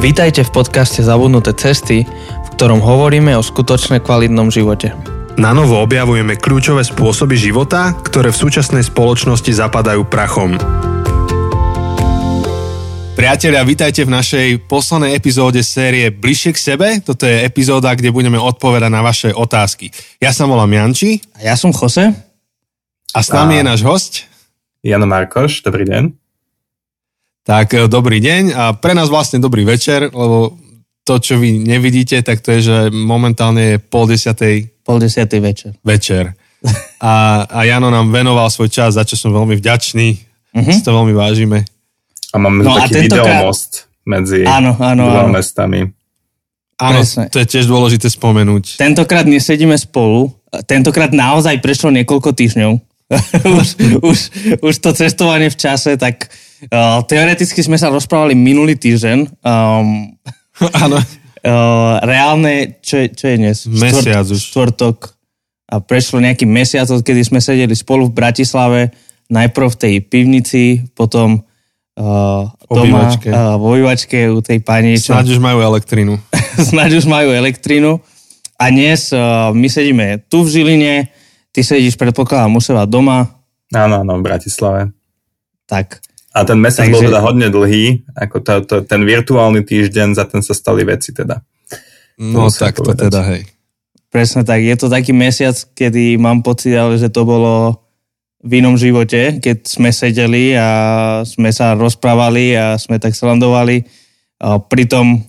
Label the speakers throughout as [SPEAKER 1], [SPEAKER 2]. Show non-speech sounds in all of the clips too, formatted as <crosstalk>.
[SPEAKER 1] Vítajte v podcaste Zabudnuté cesty, v ktorom hovoríme o skutočne kvalitnom živote.
[SPEAKER 2] Na novo objavujeme kľúčové spôsoby života, ktoré v súčasnej spoločnosti zapadajú prachom. Priatelia, vítajte v našej poslednej epizóde série Bližšie k sebe. Toto je epizóda, kde budeme odpovedať na vaše otázky. Ja sa volám Janči.
[SPEAKER 1] A ja som Jose.
[SPEAKER 2] A s nami a... je náš host.
[SPEAKER 3] Jano Markoš, dobrý deň.
[SPEAKER 2] Tak e, dobrý deň a pre nás vlastne dobrý večer, lebo to, čo vy nevidíte, tak to je, že momentálne je pol desiatej...
[SPEAKER 1] Pol desiatej večer.
[SPEAKER 2] Večer. <laughs> A, a Jano nám venoval svoj čas, za čo som veľmi vďačný. Uh-huh. Si to veľmi vážime.
[SPEAKER 3] A máme no taký videomost medzi áno, áno, dvoma áno. mestami.
[SPEAKER 2] Áno, Presne. to je tiež dôležité spomenúť.
[SPEAKER 1] Tentokrát nesedíme spolu, tentokrát naozaj prešlo niekoľko týždňov. <laughs> už, už, už to cestovanie v čase, tak Uh, teoreticky sme sa rozprávali minulý týždeň. Um, <laughs>
[SPEAKER 2] Áno.
[SPEAKER 1] Uh, reálne, čo je, čo je dnes?
[SPEAKER 2] Mesiac už.
[SPEAKER 1] Štvrtok. A prešlo nejaký mesiac, odkedy sme sedeli spolu v Bratislave. Najprv v tej pivnici, potom uh, doma uh, v obývačke u tej pani.
[SPEAKER 2] Čo... Snáď už majú elektrínu. <laughs>
[SPEAKER 1] Snáď už majú elektrínu. A dnes uh, my sedíme tu v Žiline, ty sedíš predpokladám u seba doma.
[SPEAKER 3] Áno, áno, v Bratislave.
[SPEAKER 1] Tak.
[SPEAKER 3] A ten mesiac Takže... bol teda hodne dlhý, ako to, to, ten virtuálny týždeň, za ten sa stali veci teda.
[SPEAKER 2] No tak to teda, hej.
[SPEAKER 1] Presne tak, je to taký mesiac, kedy mám pocit, ale že to bolo v inom živote, keď sme sedeli a sme sa rozprávali a sme tak slandovali. Pritom,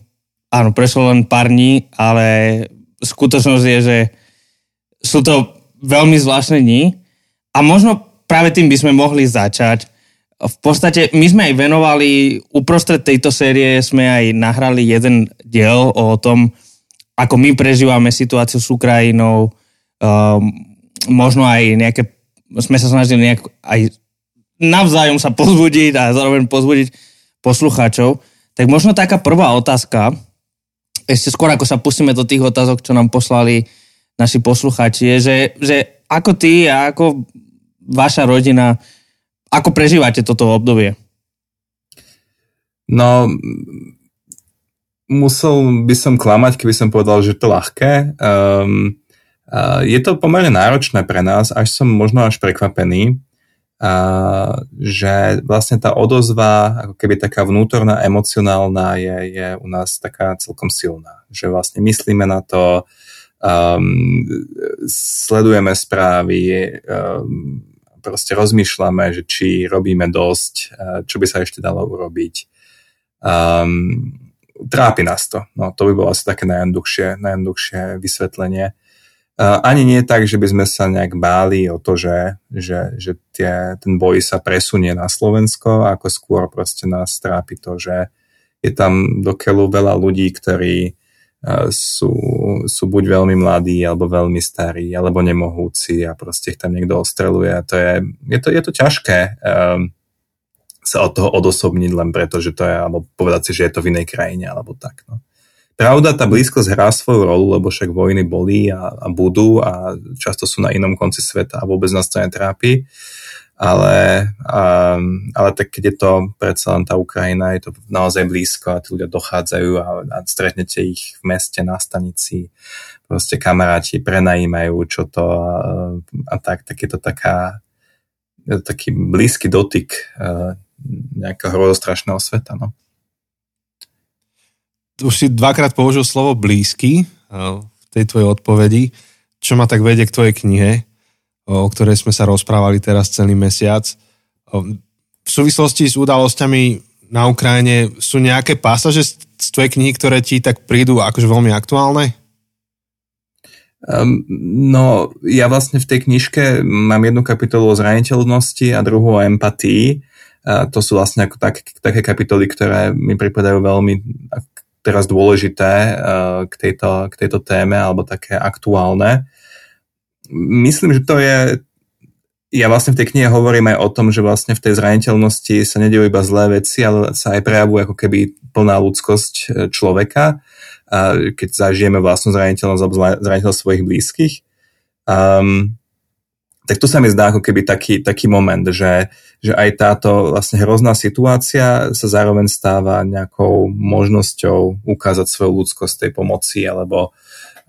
[SPEAKER 1] áno, prešlo len pár dní, ale skutočnosť je, že sú to veľmi zvláštne dní a možno práve tým by sme mohli začať, v podstate my sme aj venovali, uprostred tejto série sme aj nahrali jeden diel o tom, ako my prežívame situáciu s Ukrajinou, um, možno aj nejaké, sme sa snažili nejak aj navzájom sa pozbudiť a zároveň pozbudiť poslucháčov. Tak možno taká prvá otázka, ešte skôr ako sa pustíme do tých otázok, čo nám poslali naši poslucháči, je, že, že ako ty a ako vaša rodina ako prežívate toto obdobie?
[SPEAKER 3] No, musel by som klamať, keby som povedal, že to ľahké. Um, uh, je to pomerne náročné pre nás, až som možno až prekvapený, uh, že vlastne tá odozva, ako keby taká vnútorná, emocionálna je, je u nás taká celkom silná. Že vlastne myslíme na to, um, sledujeme správy, um, proste rozmýšľame, že či robíme dosť, čo by sa ešte dalo urobiť. Um, trápi nás to. No, to by bolo asi také najjednoduchšie, najjednoduchšie vysvetlenie. Uh, ani nie tak, že by sme sa nejak báli o to, že, že, že tie, ten boj sa presunie na Slovensko, ako skôr proste nás trápi to, že je tam dokeľu veľa ľudí, ktorí sú, sú buď veľmi mladí, alebo veľmi starí, alebo nemohúci a proste ich tam niekto ostreluje to je, je to, je to ťažké um, sa od toho odosobniť len preto, že to je, alebo povedať si, že je to v inej krajine, alebo tak. No. Pravda, tá blízkosť hrá svoju rolu, lebo však vojny boli a, a budú a často sú na inom konci sveta a vôbec nás to netrápi. Uh, ale, um, ale tak keď je to predsa len tá Ukrajina, je to naozaj blízko a tí ľudia dochádzajú a, a stretnete ich v meste, na stanici, proste kamaráti prenajímajú čo to a, a tak, tak je to taká je to taký blízky dotyk uh, nejakého hrozostrašného sveta. No.
[SPEAKER 2] Už si dvakrát použil slovo blízky uh, v tej tvojej odpovedi, čo ma tak vedie k tvojej knihe o ktorej sme sa rozprávali teraz celý mesiac. V súvislosti s udalosťami na Ukrajine sú nejaké pasaže z tvojej knihy, ktoré ti tak prídu akože veľmi aktuálne?
[SPEAKER 3] Um, no, ja vlastne v tej knižke mám jednu kapitolu o zraniteľnosti a druhú o empatii. A to sú vlastne ako tak, také kapitoly, ktoré mi pripadajú veľmi teraz dôležité uh, k, tejto, k tejto téme alebo také aktuálne myslím, že to je ja vlastne v tej knihe hovorím aj o tom, že vlastne v tej zraniteľnosti sa nedejú iba zlé veci, ale sa aj prejavuje ako keby plná ľudskosť e, človeka, keď zažijeme vlastnú zraniteľnosť alebo zraniteľnosť svojich blízkych. Um, tak to sa mi zdá ako keby taký, taký moment, že, že aj táto vlastne hrozná situácia sa zároveň stáva nejakou možnosťou ukázať svoju ľudskosť tej pomoci alebo,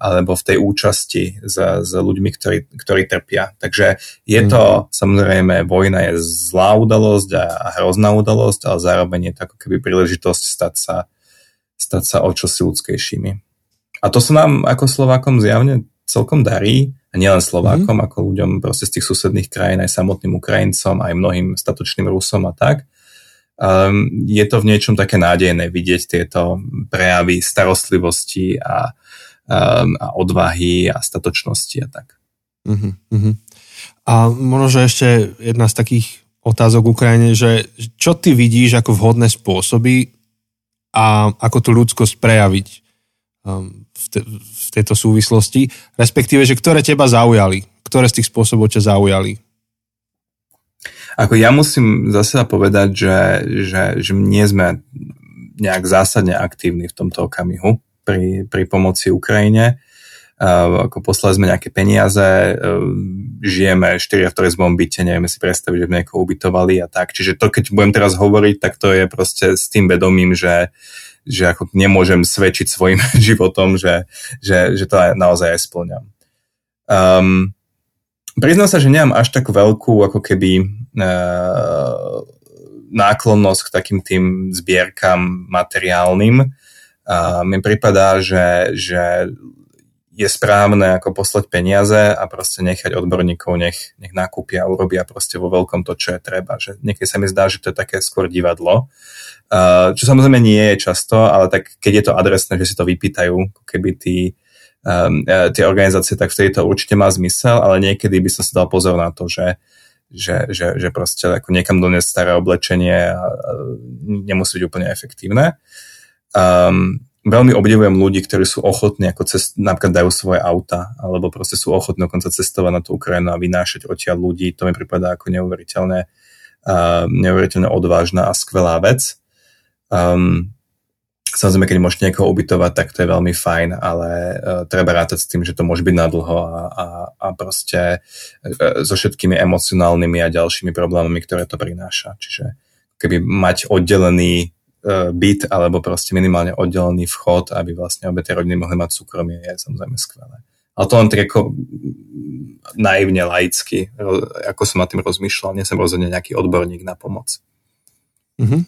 [SPEAKER 3] alebo v tej účasti s, s ľuďmi, ktorí, ktorí trpia. Takže je to, mm. samozrejme, vojna je zlá udalosť a, a hrozná udalosť, ale zároveň je to ako keby príležitosť stať sa, stať sa o čosi ľudskejšími. A to sa nám ako Slovákom zjavne celkom darí a nielen Slovákom, mm. ako ľuďom proste z tých susedných krajín, aj samotným Ukrajincom, aj mnohým statočným Rusom a tak. Um, je to v niečom také nádejné vidieť tieto prejavy starostlivosti a, um, a odvahy a statočnosti a tak.
[SPEAKER 2] Uh-huh, A možno, že ešte jedna z takých otázok Ukrajine, že čo ty vidíš ako vhodné spôsoby a ako tú ľudskosť prejaviť um, v, te, v tejto súvislosti, respektíve, že ktoré teba zaujali, ktoré z tých spôsobov ťa zaujali?
[SPEAKER 3] Ako ja musím zase povedať, že, že, že nie sme nejak zásadne aktívni v tomto okamihu pri, pri pomoci Ukrajine. Ako poslali sme nejaké peniaze, uh, žijeme štyria v Trezbom byte, nevieme si predstaviť, že by niekoho ubytovali a tak. Čiže to, keď budem teraz hovoriť, tak to je proste s tým vedomím, že, že ako nemôžem svedčiť svojim <laughs> životom, že, že, že to naozaj aj splňam. Um, priznám sa, že nemám až tak veľkú ako keby uh, náklonnosť k takým tým zbierkam materiálnym. Uh, mi pripadá, že, že je správne ako poslať peniaze a proste nechať odborníkov, nech, nech nakúpia a urobia proste vo veľkom to, čo je treba. Že niekedy sa mi zdá, že to je také skôr divadlo. Uh, čo samozrejme nie je často, ale tak keď je to adresné, že si to vypýtajú, keby tí, um, tie organizácie, tak vtedy to určite má zmysel, ale niekedy by som si dal pozor na to, že že, že, že proste ako niekam doniesť staré oblečenie a, a nemusí byť úplne efektívne. Um, veľmi obdivujem ľudí, ktorí sú ochotní, ako cest, napríklad dajú svoje auta, alebo proste sú ochotní dokonca cestovať na tú Ukrajinu a vynášať odtiaľ ľudí. To mi pripadá ako neuveriteľne, uh, neuveriteľne odvážna a skvelá vec. Um, samozrejme, keď môžete niekoho ubytovať, tak to je veľmi fajn, ale uh, treba rátať s tým, že to môže byť nadlho a, a, a proste uh, so všetkými emocionálnymi a ďalšími problémami, ktoré to prináša. Čiže keby mať oddelený byt alebo proste minimálne oddelený vchod, aby vlastne obe tie rodiny mohli mať súkromie, je samozrejme skvelé. Ale to len tak ako naivne, laicky, ako som nad tým rozmýšľal, nie som rozhodne nejaký odborník na pomoc.
[SPEAKER 1] Mm-hmm.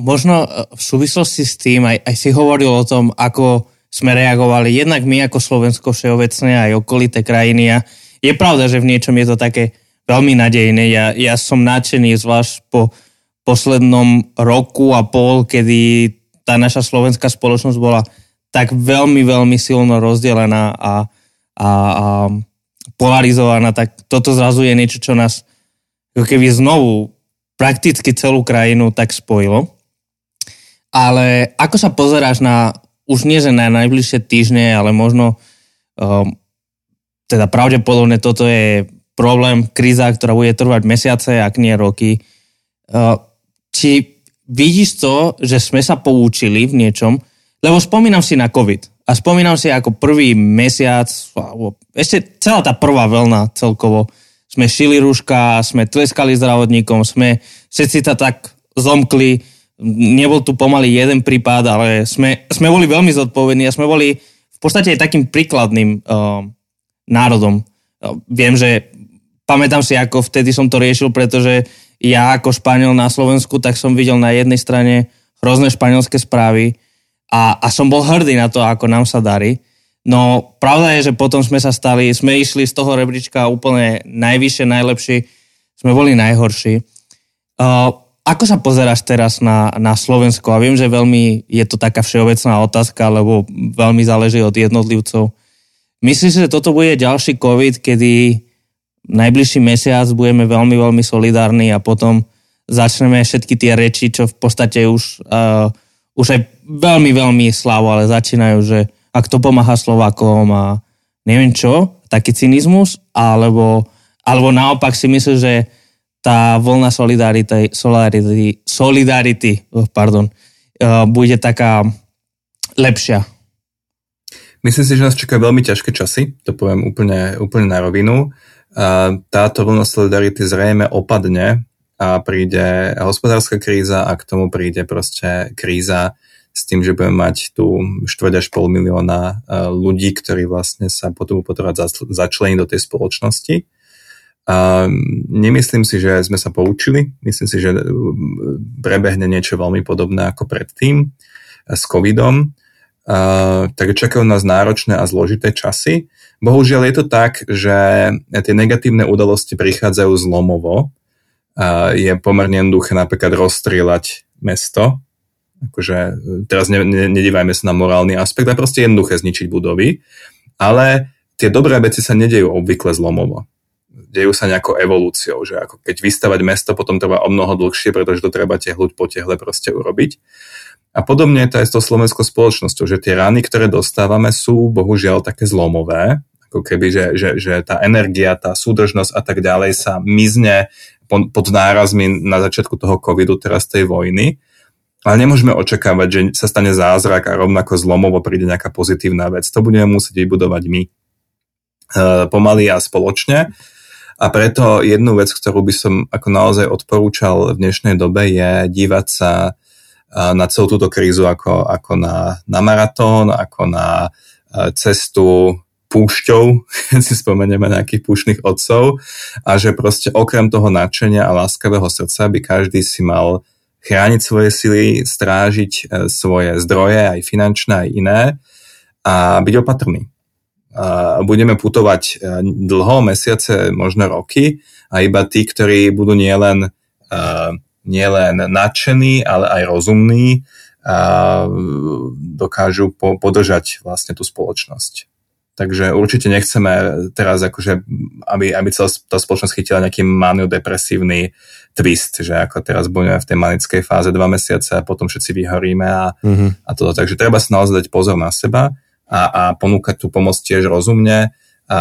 [SPEAKER 1] Možno e, v súvislosti s tým aj, aj si hovoril o tom, ako sme reagovali jednak my ako Slovensko všeobecne aj okolité krajiny a je pravda, že v niečom je to také veľmi nadejné. Ja, ja som nadšený zvlášť po poslednom roku a pol, kedy tá naša slovenská spoločnosť bola tak veľmi, veľmi silno rozdelená a, a, a polarizovaná, tak toto zrazu je niečo, čo nás ako keby znovu prakticky celú krajinu tak spojilo. Ale ako sa pozeráš na, už nie že na najbližšie týždne, ale možno um, teda pravdepodobne toto je problém, kríza, ktorá bude trvať mesiace, ak nie roky. Uh, či vidíš to, že sme sa poučili v niečom, lebo spomínam si na COVID a spomínam si ako prvý mesiac, ešte celá tá prvá vlna celkovo, sme šili rúška, sme tleskali zdravotníkom, sme všetci sa tak zomkli, nebol tu pomaly jeden prípad, ale sme, sme boli veľmi zodpovední a sme boli v podstate aj takým príkladným uh, národom. Uh, viem, že pamätám si, ako vtedy som to riešil, pretože ja ako Španiel na Slovensku, tak som videl na jednej strane hrozné španielské správy a, a som bol hrdý na to, ako nám sa darí. No pravda je, že potom sme sa stali, sme išli z toho rebríčka úplne najvyššie, najlepšie, sme boli najhorší. Uh, ako sa pozeráš teraz na, na Slovensko? A viem, že veľmi je to taká všeobecná otázka, lebo veľmi záleží od jednotlivcov. Myslíš, že toto bude ďalší COVID, kedy najbližší mesiac budeme veľmi, veľmi solidárni a potom začneme všetky tie reči, čo v podstate už, uh, už aj veľmi, veľmi slávo, ale začínajú, že ak to pomáha Slovakom a neviem čo, taký cynizmus, alebo, alebo naopak si myslím, že tá voľna solidarity, solidarity, solidarity oh, pardon, uh, bude taká lepšia.
[SPEAKER 3] Myslím si, že nás čakajú veľmi ťažké časy, to poviem úplne, úplne na rovinu. Táto vlna solidarity zrejme opadne a príde hospodárska kríza a k tomu príde proste kríza s tým, že budeme mať tu 4 až pol milióna ľudí, ktorí vlastne sa potom potrebovať začleniť do tej spoločnosti. A nemyslím si, že sme sa poučili. Myslím si, že prebehne niečo veľmi podobné ako predtým s covidom. Uh, tak čakajú nás náročné a zložité časy. Bohužiaľ je to tak, že tie negatívne udalosti prichádzajú zlomovo. Uh, je pomerne jednoduché napríklad rozstrieľať mesto. Akože teraz ne, ne, nedívajme sa na morálny aspekt, ale proste jednoduché zničiť budovy. Ale tie dobré veci sa nedejú obvykle zlomovo. Dejú sa nejakou evolúciou, že ako keď vystavať mesto potom trvá o mnoho dlhšie, pretože to treba tehluť po tehle proste urobiť. A podobne je to aj s tou slovenskou spoločnosťou, že tie rány, ktoré dostávame, sú bohužiaľ také zlomové, ako keby, že, že, že tá energia, tá súdržnosť a tak ďalej sa mizne pod nárazmi na začiatku toho covidu, teraz tej vojny. Ale nemôžeme očakávať, že sa stane zázrak a rovnako zlomovo príde nejaká pozitívna vec. To budeme musieť vybudovať my. E, pomaly a spoločne. A preto jednu vec, ktorú by som ako naozaj odporúčal v dnešnej dobe je dívať sa na celú túto krízu ako, ako na, na maratón, ako na cestu púšťou, <laughs> keď si spomenieme nejakých púšnych otcov a že proste okrem toho nadšenia a láskavého srdca by každý si mal chrániť svoje sily, strážiť e, svoje zdroje, aj finančné, aj iné a byť opatrný. Budeme putovať e, dlho, mesiace, možno roky a iba tí, ktorí budú nielen uh, nielen nadšení, ale aj rozumní a dokážu po, podržať vlastne tú spoločnosť. Takže určite nechceme teraz akože, aby, aby celá tá spoločnosť chytila nejaký maniodepresívny twist, že ako teraz budeme v tej manickej fáze dva mesiace a potom všetci vyhoríme a, mm-hmm. a toto. Takže treba sa naozaj dať pozor na seba a, a ponúkať tú pomoc tiež rozumne a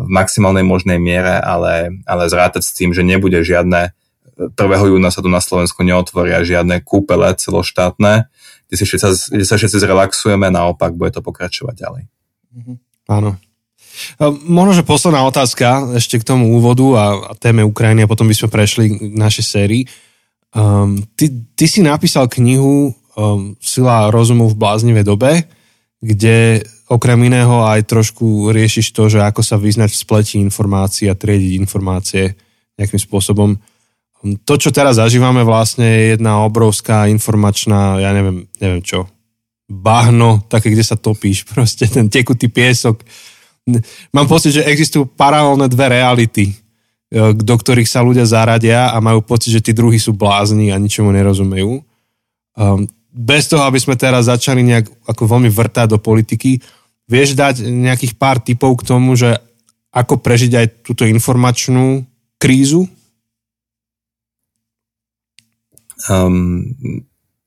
[SPEAKER 3] v maximálnej možnej miere, ale, ale zrátať s tým, že nebude žiadne 1. júna sa tu na Slovensku neotvoria žiadne kúpele celoštátne, kde, si všetci, kde sa všetci zrelaxujeme, naopak bude to pokračovať ďalej.
[SPEAKER 2] Mhm. Áno. Možno, že posledná otázka ešte k tomu úvodu a, a téme Ukrajiny a potom by sme prešli k našej sérii. Um, ty, ty si napísal knihu um, Sila rozumu v bláznivej dobe, kde okrem iného aj trošku riešiš to, že ako sa vyznať v spleti informácií a triediť informácie nejakým spôsobom. To, čo teraz zažívame vlastne je jedna obrovská informačná, ja neviem, neviem čo, bahno, také, kde sa topíš, <laughs> proste ten tekutý piesok. Mám pocit, že existujú paralelné dve reality, e, do ktorých sa ľudia zaradia a majú pocit, že tí druhí sú blázni a ničomu nerozumejú. Um, bez toho, aby sme teraz začali nejak ako veľmi vrtať do politiky, vieš dať nejakých pár typov k tomu, že ako prežiť aj túto informačnú krízu,
[SPEAKER 3] Um,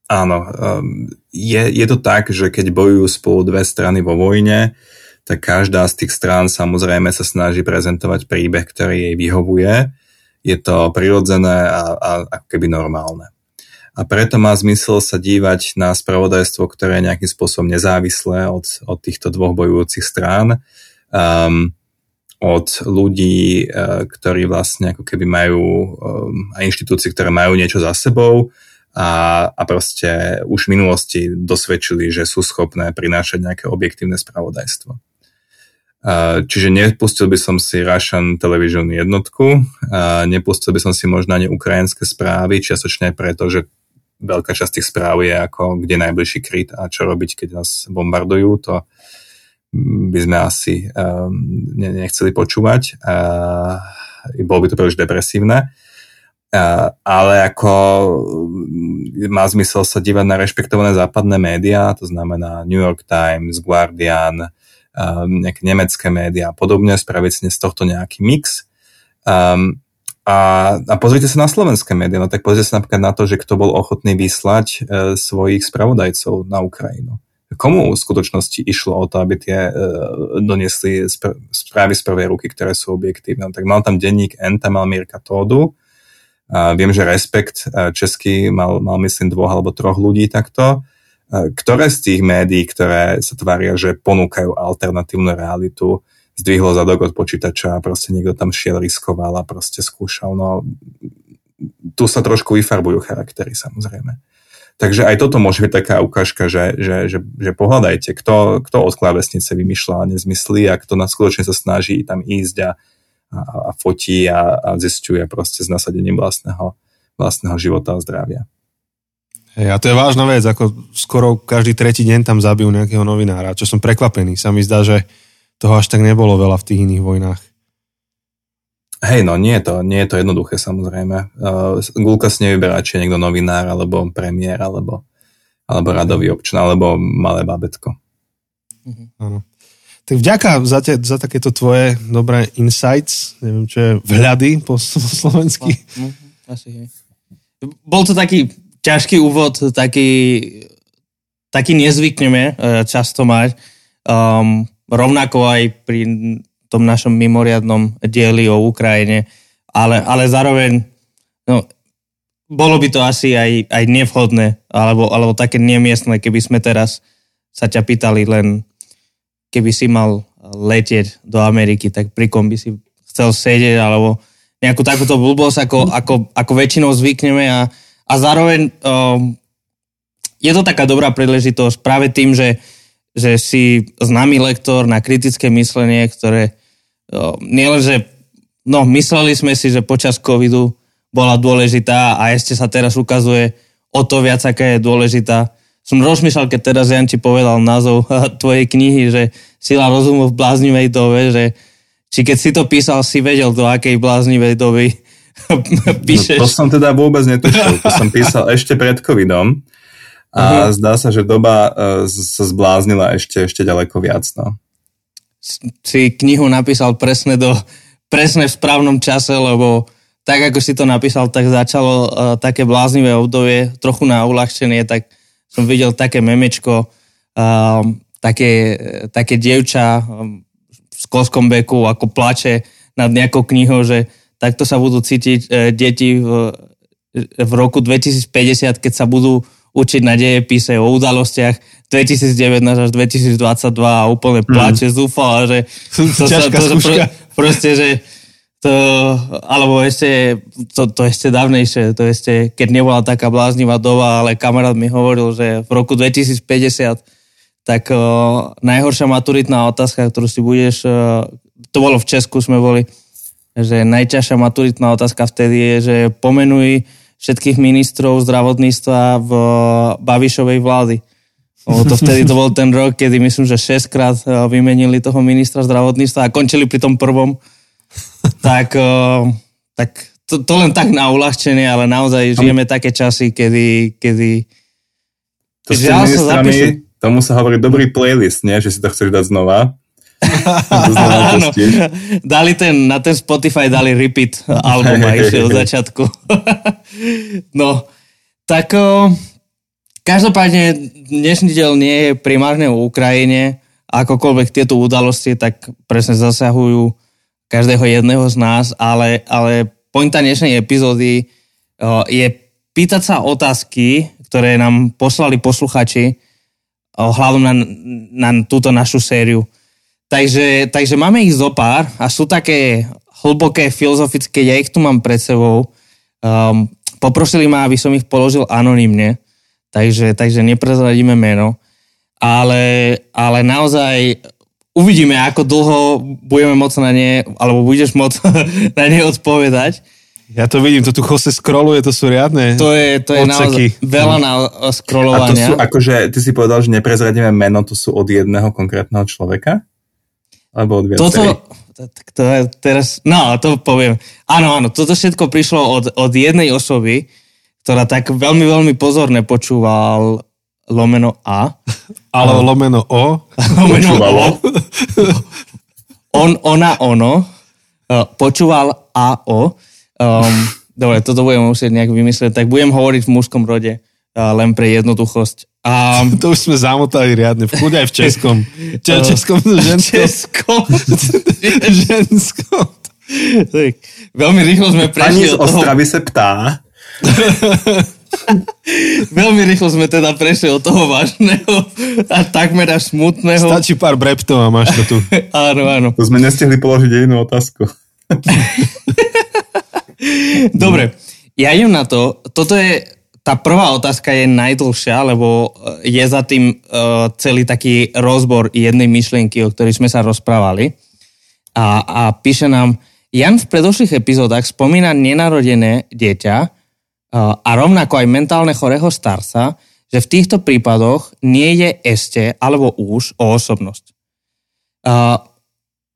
[SPEAKER 3] áno, um, je, je to tak, že keď bojujú spolu dve strany vo vojne, tak každá z tých strán samozrejme sa snaží prezentovať príbeh, ktorý jej vyhovuje. Je to prirodzené a, a ako keby normálne. A preto má zmysel sa dívať na spravodajstvo, ktoré je nejakým spôsobom nezávislé od, od týchto dvoch bojujúcich strán. Um, od ľudí, eh, ktorí vlastne ako keby majú eh, a inštitúcie, ktoré majú niečo za sebou a, a proste už v minulosti dosvedčili, že sú schopné prinášať nejaké objektívne spravodajstvo. Eh, čiže nepustil by som si Russian Television jednotku, nepustil by som si možno ani ukrajinské správy, čiastočne preto, že veľká časť tých správ je ako kde najbližší kryt a čo robiť, keď nás bombardujú, to by sme asi um, nechceli počúvať. Uh, bolo by to príliš depresívne. Uh, ale ako má zmysel sa dívať na rešpektované západné médiá, to znamená New York Times, Guardian, um, nejaké nemecké médiá a podobne, spraviť si z tohto nejaký mix. Um, a, a pozrite sa na slovenské médiá, no tak pozrite sa napríklad na to, že kto bol ochotný vyslať uh, svojich spravodajcov na Ukrajinu komu v skutočnosti išlo o to, aby tie uh, doniesli spr- správy z prvej ruky, ktoré sú objektívne. Tak mal tam denník N, tam mal Mirka Tódu. Uh, viem, že Respekt uh, český mal, mal myslím dvoch alebo troch ľudí takto. Uh, ktoré z tých médií, ktoré sa tvária, že ponúkajú alternatívnu realitu, zdvihlo zadok od počítača a proste niekto tam šiel, riskoval a proste skúšal. No, tu sa trošku vyfarbujú charaktery samozrejme. Takže aj toto môže byť taká ukážka, že, že, že, že pohľadajte, kto, kto od klávesnice vymýšľa nezmysly a kto na skutočne sa snaží tam ísť a, a, a fotí a, a zistuje proste s nasadením vlastného, vlastného života a zdravia.
[SPEAKER 2] Hej, a to je vážna vec, ako skoro každý tretí deň tam zabijú nejakého novinára, čo som prekvapený. Sa mi zdá, že toho až tak nebolo veľa v tých iných vojnách.
[SPEAKER 3] Hej, no nie je to, nie je to jednoduché samozrejme. Uh, Gulka si nevyberá, či je niekto novinár, alebo premiér, alebo, alebo radový občan, alebo malé babetko.
[SPEAKER 2] Mhm. Tak vďaka za, te, za takéto tvoje dobré insights, neviem, čo je vhľady po, po slovensky. No, no, asi.
[SPEAKER 1] Bol to taký ťažký úvod, taký, taký nezvykneme e, často mať. Um, rovnako aj pri tom našom mimoriadnom dieli o Ukrajine, ale, ale zároveň no, bolo by to asi aj, aj nevhodné, alebo, alebo také nemiestné, keby sme teraz sa ťa pýtali len, keby si mal letieť do Ameriky, tak pri kom by si chcel sedieť, alebo nejakú takúto blbosť, ako, ako, ako väčšinou zvykneme a, a zároveň um, je to taká dobrá príležitosť práve tým, že, že si známy lektor na kritické myslenie, ktoré nielenže, no mysleli sme si, že počas covidu bola dôležitá a ešte sa teraz ukazuje o to viac, aká je dôležitá. Som rozmýšľal, keď teraz Jan ti povedal názov <laughs> tvojej knihy, že sila rozumu v bláznivej dobe, že či keď si to písal, si vedel, do akej bláznivej doby <laughs> píšeš.
[SPEAKER 3] No, to som teda vôbec netušil. To som písal ešte pred covidom a uh-huh. zdá sa, že doba uh, sa zbláznila ešte, ešte ďaleko viac. No
[SPEAKER 1] si knihu napísal presne, do, presne v správnom čase, lebo tak, ako si to napísal, tak začalo uh, také bláznivé obdobie, trochu na uľahčenie, tak som videl také memečko, uh, také, také dievča um, v skolskom beku, ako plače nad nejakou knihou, že takto sa budú cítiť uh, deti v, v roku 2050, keď sa budú učiť na dejepise o udalostiach 2019 až 2022 a úplne plače, mm. zúfala, že
[SPEAKER 2] to, sa, to, to pro,
[SPEAKER 1] proste, že to, alebo ešte, to, to ešte dávnejšie, to ešte, keď nebola taká bláznivá doba, ale kamarát mi hovoril, že v roku 2050 tak uh, najhoršia maturitná otázka, ktorú si budeš, uh, to bolo v Česku, sme boli, že najťažšia maturitná otázka vtedy je, že pomenuj všetkých ministrov zdravotníctva v Babišovej vlády. O, to vtedy to bol ten rok, kedy myslím, že 6 krát e, vymenili toho ministra zdravotníctva a končili pri tom prvom. tak, o, tak to, to len tak na uľahčenie, ale naozaj žijeme také časy, kedy, kedy
[SPEAKER 3] to s tými ministrami, tomu sa hovorí dobrý playlist, nie? Že si to chceš dať znova. <laughs>
[SPEAKER 1] Áno, dali ten, na ten Spotify dali repeat album a <laughs> išli od začiatku. <laughs> no, tak každopádne dnešný diel nie je primárne o Ukrajine, akokoľvek tieto udalosti tak presne zasahujú každého jedného z nás, ale, ale pointa dnešnej epizódy je pýtať sa otázky, ktoré nám poslali posluchači ohľadom na, na túto našu sériu. Takže, takže máme ich zo pár a sú také hlboké, filozofické, ja ich tu mám pred sebou. Um, poprosili ma, aby som ich položil anonymne, takže, takže neprezradíme meno. Ale, ale naozaj uvidíme, ako dlho budeme môcť na ne, alebo budeš môcť <laughs> na ne odpovedať.
[SPEAKER 2] Ja to vidím, to tu Jose scrolluje, to sú riadne
[SPEAKER 1] To je, to je naozaj veľa na scrollovania. A to
[SPEAKER 3] sú, akože, ty si povedal, že neprezradíme meno, to sú od jedného konkrétneho človeka? Alebo od viacerých?
[SPEAKER 1] Toto, to je teraz, no to poviem. Áno, áno, toto všetko prišlo od, od jednej osoby, ktorá tak veľmi, veľmi pozorne počúval lomeno A. <laughs>
[SPEAKER 2] Ale lomeno O. <laughs>
[SPEAKER 1] lomeno O. On, ona, ono. Uh, počúval A, O. Um, dobre, toto budem musieť nejak vymyslieť. Tak budem hovoriť v mužskom rode len pre jednoduchosť.
[SPEAKER 2] A... <laughs> To už sme zamotali riadne, v aj v českom. Čo, <laughs> českom, ženskom.
[SPEAKER 1] Českom. <laughs>
[SPEAKER 2] ženskom.
[SPEAKER 1] Tak, veľmi rýchlo sme prešli
[SPEAKER 3] Pani z Ostravy sa ptá.
[SPEAKER 1] Veľmi rýchlo sme teda prešli od toho vážneho a takmer až smutného.
[SPEAKER 2] Stačí pár breptov a máš to tu.
[SPEAKER 1] áno, áno.
[SPEAKER 3] To sme nestihli položiť jednu otázku.
[SPEAKER 1] Dobre, ja idem na to. Toto je, tá prvá otázka je najdlhšia, lebo je za tým uh, celý taký rozbor jednej myšlienky, o ktorej sme sa rozprávali. A, a píše nám, Jan v predošlých epizódach spomína nenarodené dieťa uh, a rovnako aj mentálne chorého starca, že v týchto prípadoch nie je ešte alebo už o osobnosť. Uh,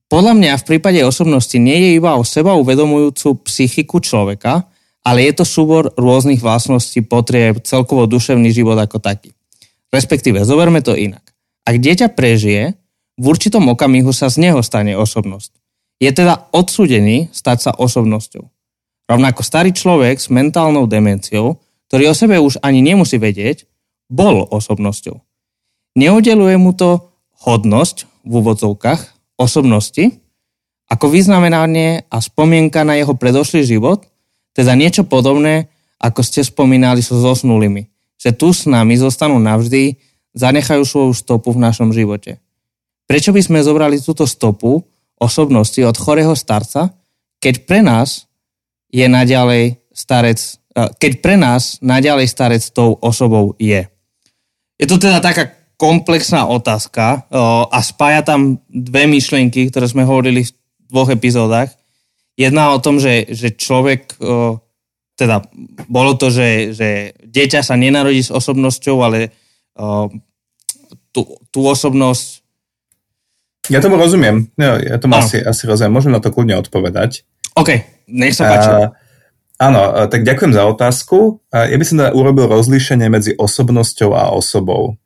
[SPEAKER 1] podľa mňa v prípade osobnosti nie je iba o seba uvedomujúcu psychiku človeka, ale je to súbor rôznych vlastností, potrieb, celkovo duševný život ako taký. Respektíve, zoberme to inak. Ak dieťa prežije, v určitom okamihu sa z neho stane osobnosť. Je teda odsúdený stať sa osobnosťou. Rovnako starý človek s mentálnou demenciou, ktorý o sebe už ani nemusí vedieť, bol osobnosťou. Neudeluje mu to hodnosť v úvodzovkách, osobnosti ako vyznamenanie a spomienka na jeho predošlý život, teda niečo podobné, ako ste spomínali so zosnulými, že tu s nami zostanú navždy, zanechajú svoju stopu v našom živote. Prečo by sme zobrali túto stopu osobnosti od chorého starca, keď pre nás je naďalej starec, keď pre nás naďalej starec tou osobou je. Je to teda taká komplexná otázka a spája tam dve myšlienky, ktoré sme hovorili v dvoch epizódach. Jedna o tom, že, že človek, teda bolo to, že, že dieťa sa nenarodí s osobnosťou, ale tú, tú osobnosť...
[SPEAKER 3] Ja tomu rozumiem. Ja, ja tomu asi, asi rozumiem. Môžem na to kľudne odpovedať.
[SPEAKER 1] OK, nech sa páči. Uh,
[SPEAKER 3] áno, tak ďakujem za otázku. Ja by som teda urobil rozlíšenie medzi osobnosťou a osobou.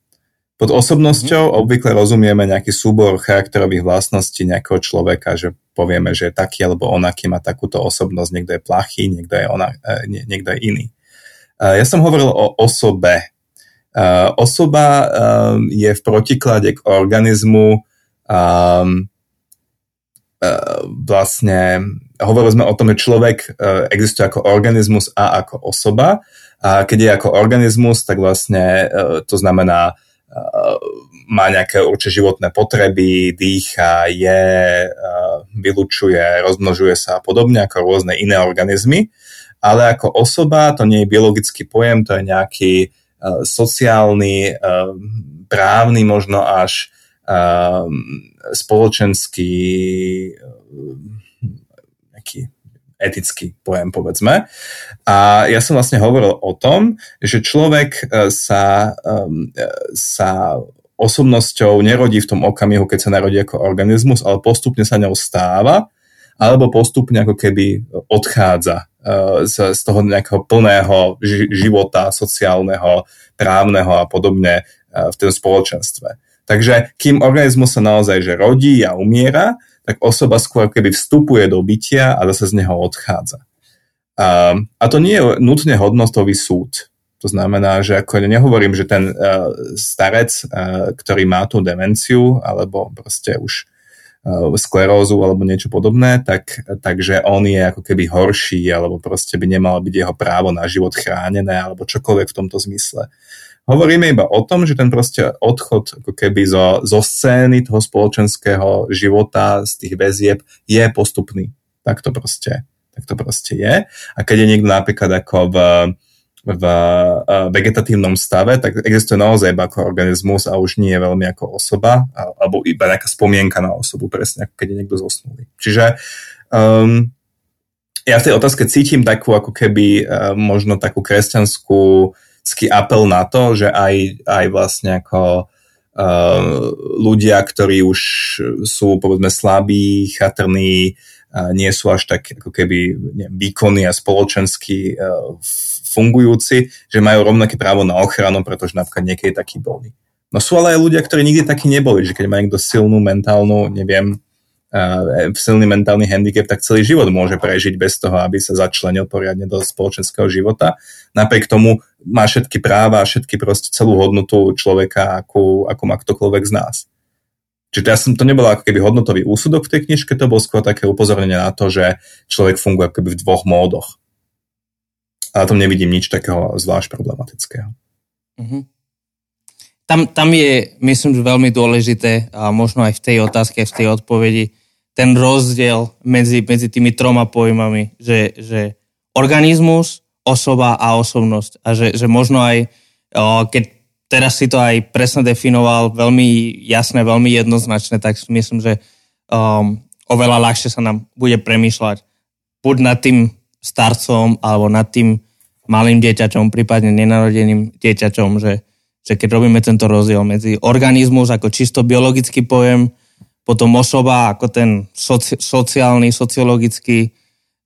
[SPEAKER 3] Pod osobnosťou mm. obvykle rozumieme nejaký súbor charakterových vlastností nejakého človeka, že povieme, že je taký alebo onaký má takúto osobnosť, niekto je plachý, niekto je, ona, e, nie, niekto je iný. E, ja som hovoril o osobe. E, osoba je v protiklade k organizmu vlastne hovorili sme o tom, že človek existuje ako organizmus a ako osoba. A keď je ako organizmus, tak vlastne to znamená má nejaké určite životné potreby, dýcha, je, vylučuje, rozmnožuje sa a podobne ako rôzne iné organizmy. Ale ako osoba to nie je biologický pojem, to je nejaký sociálny, právny, možno až spoločenský nejaký etický pojem, povedzme. A ja som vlastne hovoril o tom, že človek e, sa, e, sa osobnosťou nerodí v tom okamihu, keď sa narodí ako organizmus, ale postupne sa ňou stáva, alebo postupne ako keby odchádza e, z, z toho nejakého plného života, sociálneho, právneho a podobne v tom spoločenstve. Takže kým organizmus sa naozaj že rodí a umiera, tak osoba skôr keby vstupuje do bytia a zase z neho odchádza. A, a to nie je nutne hodnotový súd. To znamená, že ako nehovorím, že ten uh, starec, uh, ktorý má tú demenciu alebo proste už uh, sklerózu alebo niečo podobné, tak, takže on je ako keby horší alebo proste by nemalo byť jeho právo na život chránené alebo čokoľvek v tomto zmysle. Hovoríme iba o tom, že ten proste odchod ako keby zo, zo scény toho spoločenského života, z tých väzieb je postupný. Tak to proste, tak to proste je. A keď je niekto napríklad ako v, v vegetatívnom stave, tak existuje naozaj iba ako organizmus a už nie je veľmi ako osoba, alebo iba nejaká spomienka na osobu, presne ako keď je niekto zosnulý. Čiže um, ja v tej otázke cítim takú ako keby uh, možno takú kresťanskú apel na to, že aj, aj vlastne ako uh, ľudia, ktorí už sú povedzme slabí, chatrní, uh, nie sú až tak ako keby výkonní a spoločensky uh, fungujúci, že majú rovnaké právo na ochranu, pretože napríklad niekedy takí boli. No sú ale aj ľudia, ktorí nikdy takí neboli, že keď má niekto silnú mentálnu, neviem, silný mentálny handicap, tak celý život môže prežiť bez toho, aby sa začlenil poriadne do spoločenského života. Napriek tomu má všetky práva a všetky proste celú hodnotu človeka, akú, akú má ktokoľvek z nás. Čiže ja som, to nebolo ako keby hodnotový úsudok v tej knižke, to bolo skôr také upozornenie na to, že človek funguje ako keby v dvoch módoch. A na tom nevidím nič takého zvlášť problematického.
[SPEAKER 1] Uh-huh. Tam, tam je, myslím, že veľmi dôležité a možno aj v tej otázke, v tej odpovedi, ten rozdiel medzi, medzi tými troma pojmami, že, že organizmus, osoba a osobnosť. A že, že možno aj, keď teraz si to aj presne definoval, veľmi jasné, veľmi jednoznačné, tak myslím, že um, oveľa ľahšie sa nám bude premýšľať buď nad tým starcom alebo nad tým malým dieťačom, prípadne nenarodeným dieťačom, že, že keď robíme tento rozdiel medzi organizmus ako čisto biologický pojem, potom osoba ako ten soci, sociálny, sociologický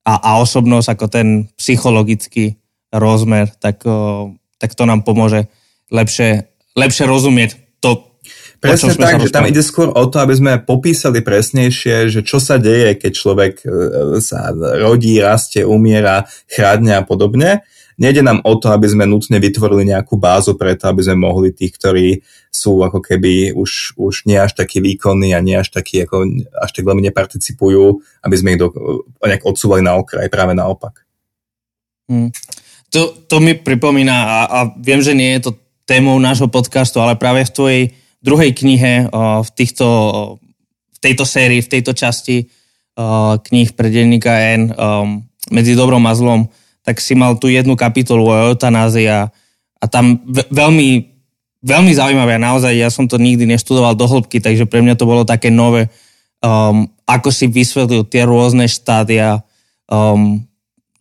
[SPEAKER 1] a, a osobnosť ako ten psychologický rozmer, tak, tak to nám pomôže lepšie, lepšie rozumieť to,
[SPEAKER 3] Presne tak, že tam ide skôr o to, aby sme popísali presnejšie, že čo sa deje, keď človek e, sa rodí, rastie, umiera, chradne a podobne. Nejde nám o to, aby sme nutne vytvorili nejakú bázu preto, aby sme mohli tých, ktorí sú ako keby už, už nie až takí výkonní a nie až takí, ako, až tak veľmi neparticipujú, aby sme ich do, nejak odsúvali na okraj, práve naopak.
[SPEAKER 1] Hmm. To, to mi pripomína a, a viem, že nie je to témou nášho podcastu, ale práve v tvojej druhej knihe v, týchto, v tejto sérii, v tejto časti kníh pre denníka N medzi dobrom a zlom, tak si mal tu jednu kapitolu o eutanázii a, a tam veľmi, veľmi zaujímavé a naozaj ja som to nikdy neštudoval do hĺbky, takže pre mňa to bolo také nové, um, ako si vysvetlil tie rôzne štádia. Um,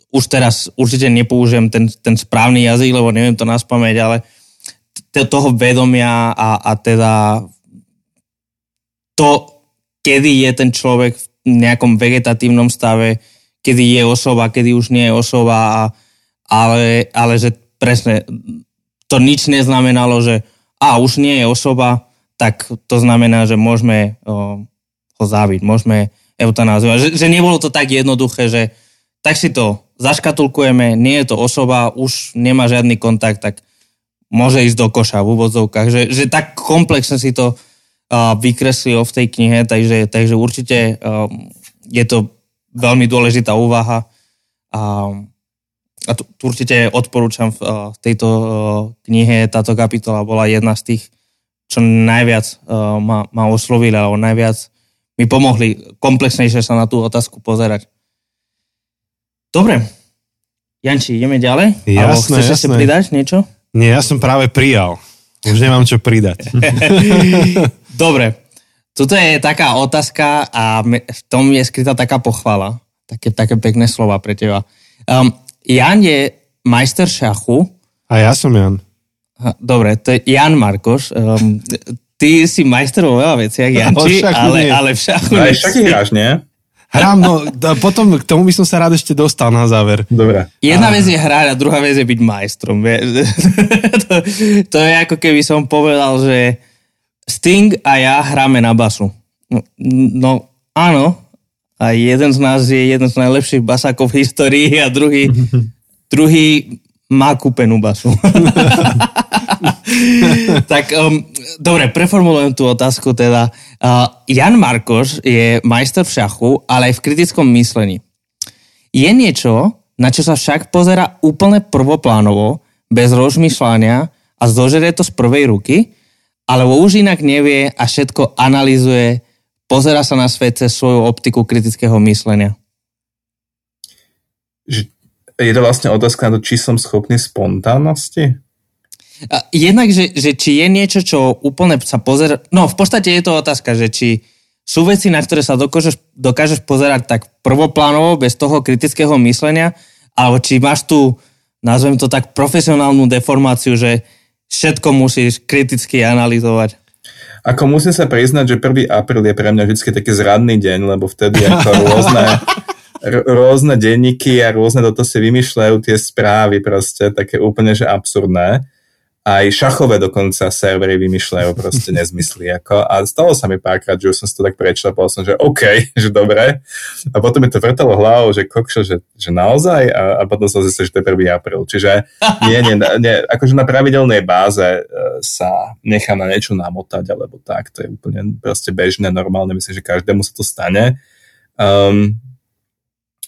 [SPEAKER 1] už teraz určite nepoužijem ten, ten správny jazyk, lebo neviem to naspamäť, ale toho vedomia a, a teda to, kedy je ten človek v nejakom vegetatívnom stave, kedy je osoba, kedy už nie je osoba, ale, ale že presne to nič neznamenalo, že a už nie je osoba, tak to znamená, že môžeme o, ho záviť, môžeme eutanázovať. Že, že nebolo to tak jednoduché, že tak si to zaškatulkujeme, nie je to osoba, už nemá žiadny kontakt, tak môže ísť do koša v úvodzovkách. Že, že tak komplexne si to uh, vykreslil v tej knihe, takže, takže určite uh, je to veľmi dôležitá úvaha a, a tu, tu určite odporúčam v uh, tejto uh, knihe, táto kapitola bola jedna z tých, čo najviac uh, ma, ma oslovili, alebo najviac mi pomohli komplexnejšie sa na tú otázku pozerať. Dobre, Janči, ideme ďalej?
[SPEAKER 2] Jasné,
[SPEAKER 1] Alebo chceš
[SPEAKER 2] jasné.
[SPEAKER 1] ešte pridať niečo?
[SPEAKER 2] Nie, ja som práve prijal. Už nemám čo pridať. <laughs> <laughs>
[SPEAKER 1] Dobre, toto je taká otázka a v tom je skrytá taká pochvala. Také, také pekné slova pre teba. Um, Jan je majster šachu.
[SPEAKER 2] A ja som Jan.
[SPEAKER 1] Dobre, to je Jan Markoš. Um, ty si majster vo veľa veciach, Janči, ale, ale v šachu...
[SPEAKER 3] Aj šaky hráš, nie?
[SPEAKER 2] Hrám, no potom k tomu by som sa rád ešte dostal na záver.
[SPEAKER 3] Dobre.
[SPEAKER 1] Jedna vec je hrať a druhá vec je byť majstrom. <laughs> to, to je ako keby som povedal, že Sting a ja hráme na basu. No, no áno, a jeden z nás je jeden z najlepších basákov v histórii a druhý, <laughs> druhý má kúpenú basu. <laughs> tak um, dobre, preformulujem tú otázku teda. Uh, Jan Markoš je majster v šachu, ale aj v kritickom myslení. Je niečo, na čo sa však pozera úplne prvoplánovo, bez rozmýšľania a zožerie to z prvej ruky, alebo už inak nevie a všetko analizuje, pozera sa na svet cez svoju optiku kritického myslenia.
[SPEAKER 3] Je to vlastne otázka na to, či som schopný spontánnosti?
[SPEAKER 1] Jednak, že, že či je niečo, čo úplne sa pozera... No, v podstate je to otázka, že či sú veci, na ktoré sa dokážeš, dokážeš pozerať tak prvoplánovo, bez toho kritického myslenia, alebo či máš tu, nazvem to tak, profesionálnu deformáciu, že všetko musíš kriticky analyzovať.
[SPEAKER 3] Ako musím sa priznať, že 1. apríl je pre mňa vždy taký zradný deň, lebo vtedy ako rôzne, <laughs> r- rôzne denníky a rôzne toto si vymýšľajú tie správy proste, také úplne, že absurdné aj šachové dokonca servery vymýšľajú proste nezmysly. Ako, a stalo sa mi párkrát, že už som si to tak prečítal, som, že OK, <laughs> že dobre. A potom mi to vrtalo hlavou, že kokšo, že, že naozaj a, a potom som zistil, že to je 1. apríl. Čiže nie, nie, nie, akože na pravidelnej báze e, sa nechám na niečo namotať alebo tak, to je úplne proste bežné, normálne, myslím, že každému sa to stane. Um,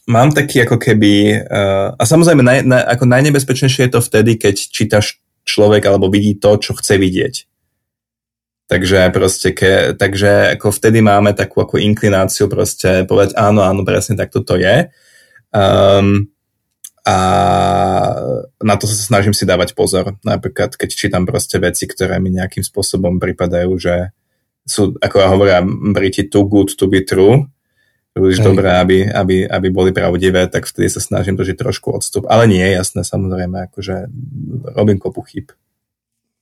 [SPEAKER 3] mám taký ako keby, uh, a samozrejme naj, na, ako najnebezpečnejšie je to vtedy, keď čítaš človek alebo vidí to, čo chce vidieť. Takže proste, ke, takže ako vtedy máme takú ako inklináciu proste povedať áno, áno, presne tak toto je. Um, a na to sa snažím si dávať pozor. Napríklad, keď čítam proste veci, ktoré mi nejakým spôsobom pripadajú, že sú, ako hovoria Briti, too good to be true, príliš dobré, aby, aby, aby boli pravdivé, tak vtedy sa snažím držiť trošku odstup. Ale nie je jasné, samozrejme, akože robím kopu chyb.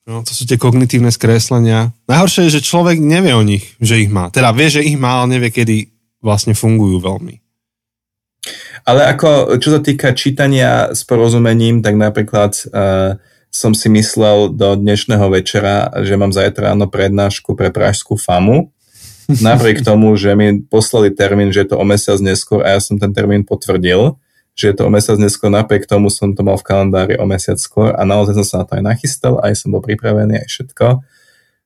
[SPEAKER 2] No, to sú tie kognitívne skreslenia. Najhoršie je, že človek nevie o nich, že ich má. Teda vie, že ich má, ale nevie, kedy vlastne fungujú veľmi.
[SPEAKER 3] Ale ako, čo sa týka čítania s porozumením, tak napríklad uh, som si myslel do dnešného večera, že mám zajtra ráno prednášku pre Pražskú FAMu <laughs> Napriek tomu, že mi poslali termín, že je to o mesiac neskôr a ja som ten termín potvrdil, že je to o mesiac neskôr, napriek tomu som to mal v kalendári o mesiac skôr a naozaj som sa na to aj nachystal, aj som bol pripravený, aj všetko.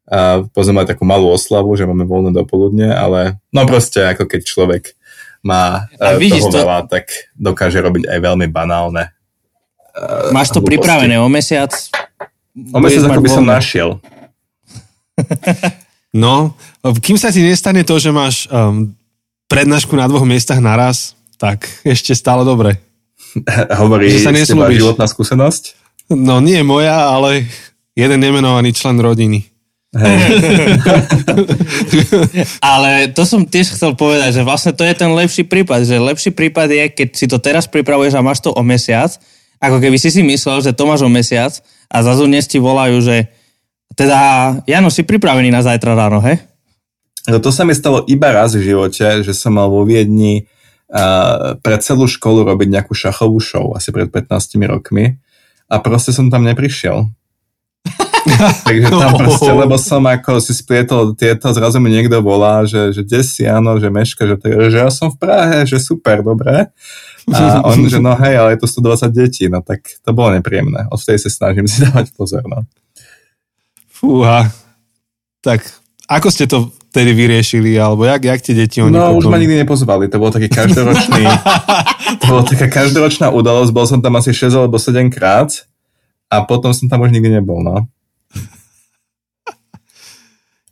[SPEAKER 3] A potom aj takú malú oslavu, že máme voľné dopoludne, ale no proste ako keď človek má a e, toho to... veľa, tak dokáže robiť aj veľmi banálne.
[SPEAKER 1] Uh, Máš to pripravené o mesiac?
[SPEAKER 3] O mesiac ako by som našiel. <laughs>
[SPEAKER 2] No, kým sa ti nestane to, že máš um, prednášku na dvoch miestach naraz, tak ešte stále dobre. <laughs>
[SPEAKER 3] Hovorí že sa teba životná skúsenosť?
[SPEAKER 2] No nie moja, ale jeden nemenovaný člen rodiny. Hey. <laughs>
[SPEAKER 1] ale to som tiež chcel povedať, že vlastne to je ten lepší prípad, že lepší prípad je, keď si to teraz pripravuješ a máš to o mesiac, ako keby si si myslel, že to máš o mesiac a zrazu dnes ti volajú, že teda, Jano, si pripravený na zajtra ráno, he?
[SPEAKER 3] No to sa mi stalo iba raz v živote, že som mal vo Viedni uh, pre celú školu robiť nejakú šachovú show, asi pred 15 rokmi. A proste som tam neprišiel. <laughs> Takže tam proste, lebo som ako si splietol tieto, zrazu mi niekto volá, že, že kde si, áno, že meška, že, že ja som v Prahe, že super, dobre. A on, že no hej, ale je to 120 detí, no tak to bolo nepríjemné. Odtedy sa snažím si <laughs> dávať pozor, no.
[SPEAKER 2] Fúha. Tak ako ste to vtedy vyriešili, alebo jak, jak tie deti oni
[SPEAKER 3] No, potom... už ma nikdy nepozvali, to bol taký každoročný, <laughs> to bola taká každoročná udalosť, bol som tam asi 6 alebo 7 krát a potom som tam už nikdy nebol, no.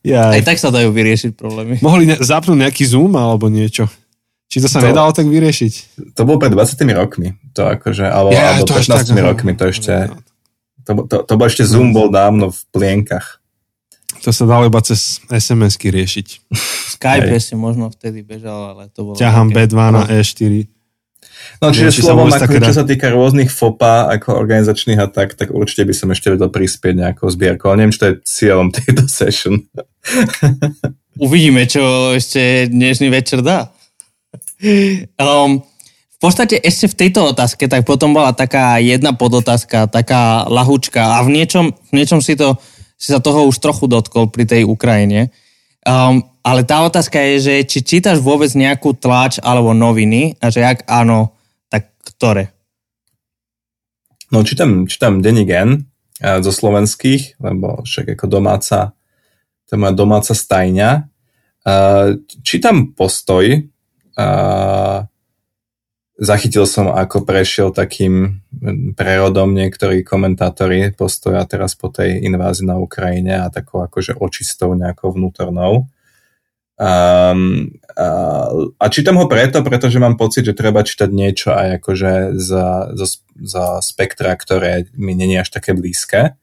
[SPEAKER 1] Ja. Aj tak sa dajú vyriešiť problémy.
[SPEAKER 2] Mohli ne- zapnúť nejaký Zoom alebo niečo? Či to sa to, nedalo tak vyriešiť?
[SPEAKER 3] To bolo pred 20 rokmi. To akože, alebo, ja, alebo 15 tak, rokmi, to ešte, to, to, to bol ešte Zoom bol dávno v plienkach.
[SPEAKER 2] To sa dalo iba cez SMS-ky riešiť.
[SPEAKER 1] Skype si možno vtedy bežal, ale to bolo...
[SPEAKER 2] Ťahám B2 na E4.
[SPEAKER 3] No čiže či slovom, ako, čo sa týka rôznych FOPA ako organizačných a tak, tak určite by som ešte vedel prispieť nejakou zbierkou. Ale neviem, čo to je cieľom tejto <laughs> session.
[SPEAKER 1] Uvidíme, čo ešte dnešný večer dá. Um, v podstate ešte v tejto otázke, tak potom bola taká jedna podotázka, taká lahúčka a v niečom, v niečom si, to, si sa toho už trochu dotkol pri tej Ukrajine. Um, ale tá otázka je, že či čítaš vôbec nejakú tlač alebo noviny a že ak áno, tak ktoré?
[SPEAKER 3] No čítam, čítam Denny Gen eh, zo slovenských, lebo však ako domáca, to je moja domáca stajňa. Uh, čítam postoj, uh, zachytil som, ako prešiel takým prerodom niektorí komentátori postoja teraz po tej invázii na Ukrajine a takou akože očistou nejakou vnútornou. Um, a, a čítam ho preto, pretože mám pocit, že treba čítať niečo aj akože za, za, za spektra, ktoré mi není až také blízke.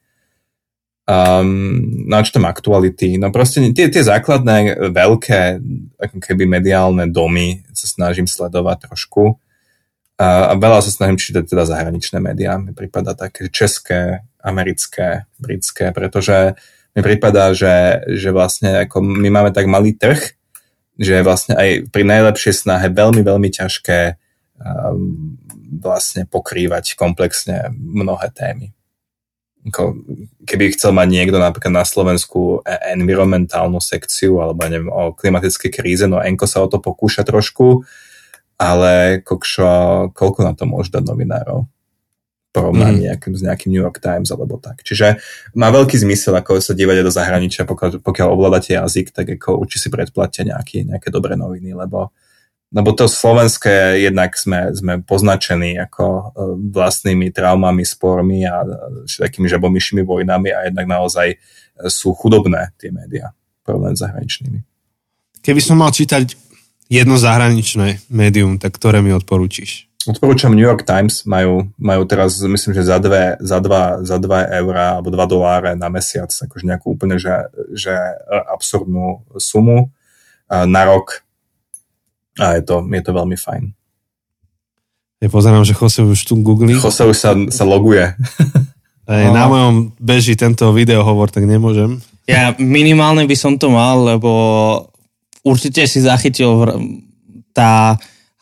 [SPEAKER 3] Um, no a čítam aktuality. No proste tie, tie základné veľké keby mediálne domy sa snažím sledovať trošku. A, a veľa sa snažím čítať teda zahraničné médiá. Mi prípada také české, americké, britské, pretože mi prípada, že, že vlastne ako my máme tak malý trh, že vlastne aj pri najlepšej snahe veľmi, veľmi ťažké um, vlastne pokrývať komplexne mnohé témy. Ako, keby chcel mať niekto napríklad na Slovensku environmentálnu sekciu alebo neviem, o klimatickej kríze, no Enko sa o to pokúša trošku, ale kokšo, koľko na to môže dať novinárov? porovnaní mm. nejakým, s nejakým New York Times alebo tak. Čiže má veľký zmysel, ako sa dívať do zahraničia, pokiaľ, pokiaľ ovládate jazyk, tak ako určite si predplatte nejaký, nejaké dobré noviny, lebo lebo to slovenské jednak sme, sme poznačení ako e, vlastnými traumami, spormi a takými žabomyšími vojnami a jednak naozaj sú chudobné tie médiá, porovnané s zahraničnými.
[SPEAKER 2] Keby som mal čítať jedno zahraničné médium, tak ktoré mi odporúčiš?
[SPEAKER 3] Odporúčam New York Times, majú, majú teraz, myslím, že za dve, za dva, za dva eurá alebo dva doláre na mesiac, akože nejakú úplne, že, že absurdnú sumu na rok a je to, je to veľmi fajn.
[SPEAKER 2] Ja pozerám, že Jose už tu googlí.
[SPEAKER 3] Jose už sa, sa loguje. <laughs>
[SPEAKER 2] Aj, na mojom beží tento videohovor, tak nemôžem.
[SPEAKER 1] Ja minimálne by som to mal, lebo určite si zachytil tá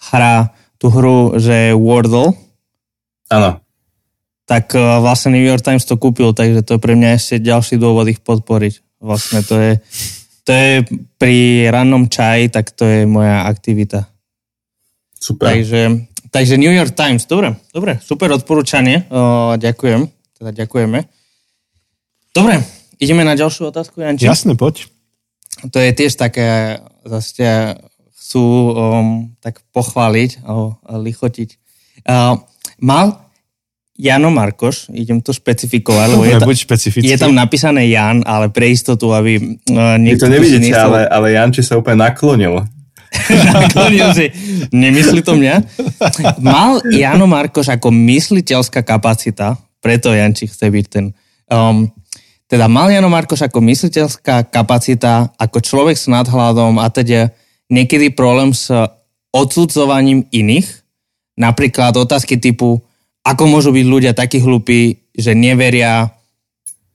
[SPEAKER 1] hra, tú hru, že Wordle.
[SPEAKER 3] Áno.
[SPEAKER 1] Tak e, vlastne New York Times to kúpil, takže to je pre mňa ešte ďalší dôvod ich podporiť. Vlastne to je to je pri rannom čaji, tak to je moja aktivita.
[SPEAKER 3] Super.
[SPEAKER 1] Takže, takže New York Times, dobre, dobre, super odporúčanie, o, ďakujem, teda ďakujeme. Dobre, ideme na ďalšiu otázku, Janči.
[SPEAKER 2] Jasne, poď.
[SPEAKER 1] To je tiež také, zase chcú um, tak pochváliť a lichotiť. Uh, mal Jano Markoš, idem to špecifikovať, lebo je,
[SPEAKER 2] ta,
[SPEAKER 1] je tam napísané Jan, ale pre istotu, aby
[SPEAKER 3] uh, niekto... to nevidíte, nechcel... ale, ale Janči sa úplne naklonil. <laughs>
[SPEAKER 1] naklonil si. Nemyslí to mňa? Mal Jano Markoš ako mysliteľská kapacita, preto Janči chce byť ten... Um, teda mal Jano Markoš ako mysliteľská kapacita, ako človek s nadhľadom a teda niekedy problém s odsudzovaním iných, napríklad otázky typu ako môžu byť ľudia takí hlupí, že neveria,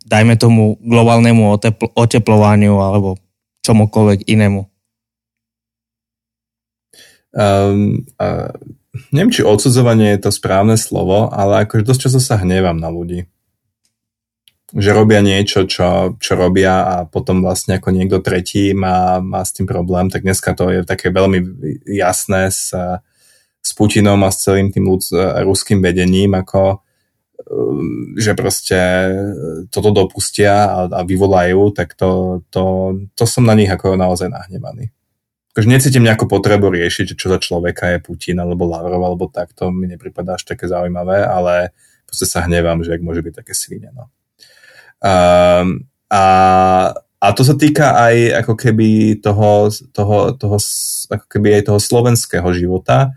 [SPEAKER 1] dajme tomu, globálnemu otepl- oteplovaniu alebo čomukoľvek inému?
[SPEAKER 3] Um, uh, neviem, či odsudzovanie je to správne slovo, ale akože dosť často sa hnevam na ľudí. Že robia niečo, čo, čo robia a potom vlastne ako niekto tretí má, má s tým problém, tak dneska to je také veľmi jasné s, s Putinom a s celým tým ľud, ruským vedením, ako um, že proste toto dopustia a, a vyvolajú, tak to, to, to som na nich ako naozaj nahnevaný. Takže necítim nejakú potrebu riešiť, čo za človeka je Putin alebo Lavrov alebo tak, to mi nepripadá až také zaujímavé, ale proste sa hnevám, že ak môže byť také svine. No. Um, a, a to sa týka aj ako keby toho, toho, toho, ako keby aj toho slovenského života,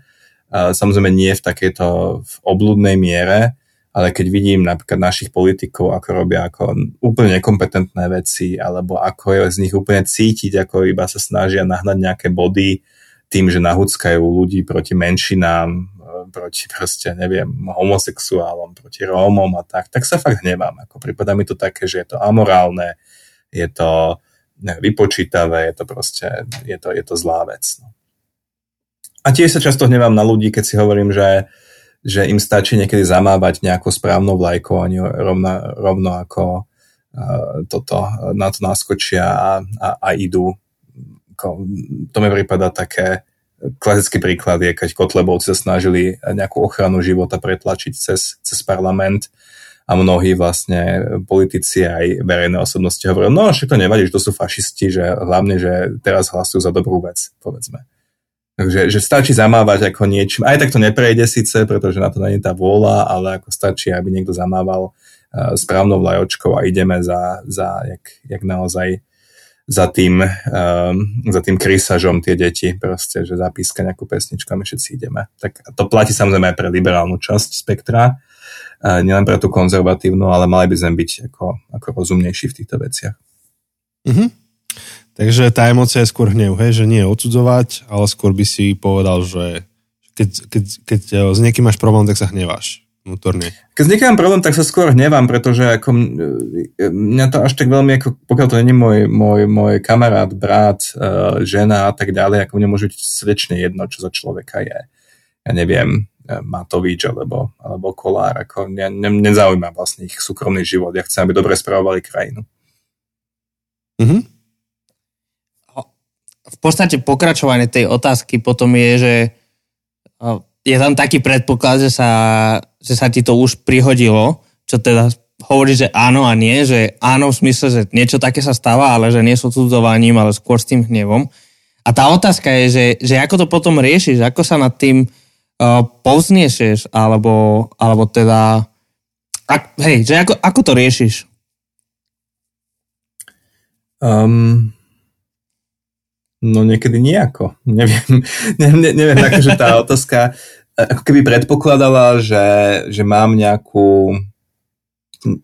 [SPEAKER 3] Samozrejme nie v takejto v obludnej miere, ale keď vidím napríklad našich politikov, ako robia ako úplne nekompetentné veci, alebo ako je z nich úplne cítiť, ako iba sa snažia nahnať nejaké body tým, že nahúckajú ľudí proti menšinám, proti proste, neviem, homosexuálom, proti Rómom a tak, tak sa fakt hnevám. Ako prípada mi to také, že je to amorálne, je to vypočítavé, je to proste, je to, je to zlá vec. No. A tiež sa často hnevám na ľudí, keď si hovorím, že, že im stačí niekedy zamávať nejakou správnou vlajkou a nie rovno, rovno ako uh, toto, na to naskočia a, a, a idú. To mi prípada také, klasický príklad je, keď Kotlebovci sa snažili nejakú ochranu života pretlačiť cez, cez parlament a mnohí vlastne politici aj verejné osobnosti hovoria, no však to nevadí, že to sú fašisti, že hlavne, že teraz hlasujú za dobrú vec, povedzme. Takže že stačí zamávať ako niečím. Aj tak to neprejde síce, pretože na to je tá vôľa, ale ako stačí, aby niekto zamával uh, správnou vlajočkou a ideme za, za jak, jak naozaj za tým, um, za tým krysažom tie deti, proste, že zapíska nejakú pesničku a my všetci ideme. Tak to platí samozrejme aj pre liberálnu časť spektra, uh, nielen pre tú konzervatívnu, ale mali by sme byť ako, ako rozumnejší v týchto veciach.
[SPEAKER 2] Mm-hmm. Takže tá emocia je skôr hnev, hej, že nie odsudzovať, ale skôr by si povedal, že keď, keď, keď e, s niekým máš problém, tak sa hneváš vnútorne.
[SPEAKER 3] Keď mám problém, tak sa skôr hnevám, pretože ako, e, mňa to až tak veľmi, ako, pokiaľ to není môj, môj, môj kamarát, brat, uh, žena a tak ďalej, ako mne môže byť svedečne jedno, čo za človeka je. Ja neviem, Matovič alebo, alebo Kolár, ako ne, ne, nezaujíma vlastne ich súkromný život. Ja chcem, aby dobre správovali krajinu.
[SPEAKER 2] Mhm
[SPEAKER 1] v podstate pokračovanie tej otázky potom je, že je tam taký predpoklad, že sa, že sa ti to už prihodilo, čo teda hovorí, že áno a nie, že áno v smysle, že niečo také sa stáva, ale že nie s odsudzovaním, ale skôr s tým hnevom. A tá otázka je, že, že ako to potom riešiš, ako sa nad tým uh, povzniešeš, alebo, alebo teda, ak, hej, že ako, ako to riešiš?
[SPEAKER 3] Um, no niekedy nejako. Neviem, <laughs> ne, ne, neviem akože tá otázka ako keby predpokladala, že, že mám nejakú,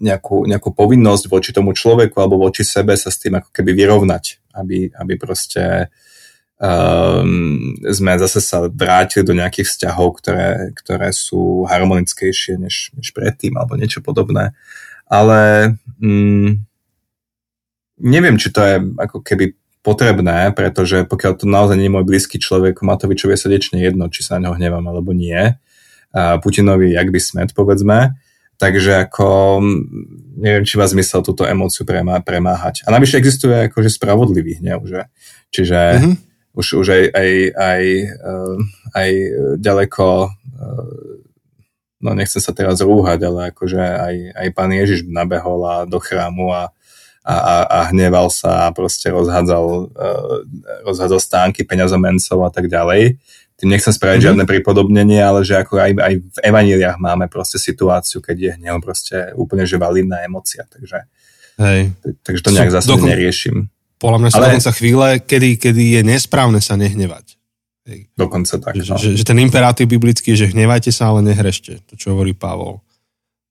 [SPEAKER 3] nejakú, nejakú povinnosť voči tomu človeku alebo voči sebe sa s tým ako keby vyrovnať, aby, aby proste um, sme zase sa vrátili do nejakých vzťahov, ktoré, ktoré sú harmonickejšie než, než predtým alebo niečo podobné. Ale um, neviem, či to je ako keby potrebné, pretože pokiaľ to naozaj nie je môj blízky človek, Matovičovi je srdečne jedno, či sa na neho hnevám alebo nie. A Putinovi, jak by smet, povedzme. Takže ako, neviem, či má zmysel túto emóciu premá, premáhať. A navyše existuje akože spravodlivý hnev, že? Čiže mm-hmm. už, už aj, aj, aj, uh, aj ďaleko, uh, no nechcem sa teraz rúhať, ale akože aj, aj pán Ježiš nabehol a do chrámu a a, a, a hneval sa a proste rozhádzal, uh, rozhádzal stánky peňazomencov a tak ďalej. Tým nechcem spraviť mm-hmm. žiadne pripodobnenie, ale že ako aj, aj v evaníliách máme proste situáciu, keď je hnev proste úplne že validná emocia, takže,
[SPEAKER 2] Hej.
[SPEAKER 3] takže to nejak zase dokon, neriešim.
[SPEAKER 2] Podľa mňa sú ale... dokonca chvíle, kedy, kedy je nesprávne sa nehnevať.
[SPEAKER 3] Dokonca tak.
[SPEAKER 2] Že, no. že, že ten imperatív biblický je, že hnevajte sa, ale nehrešte. To, čo hovorí Pavol.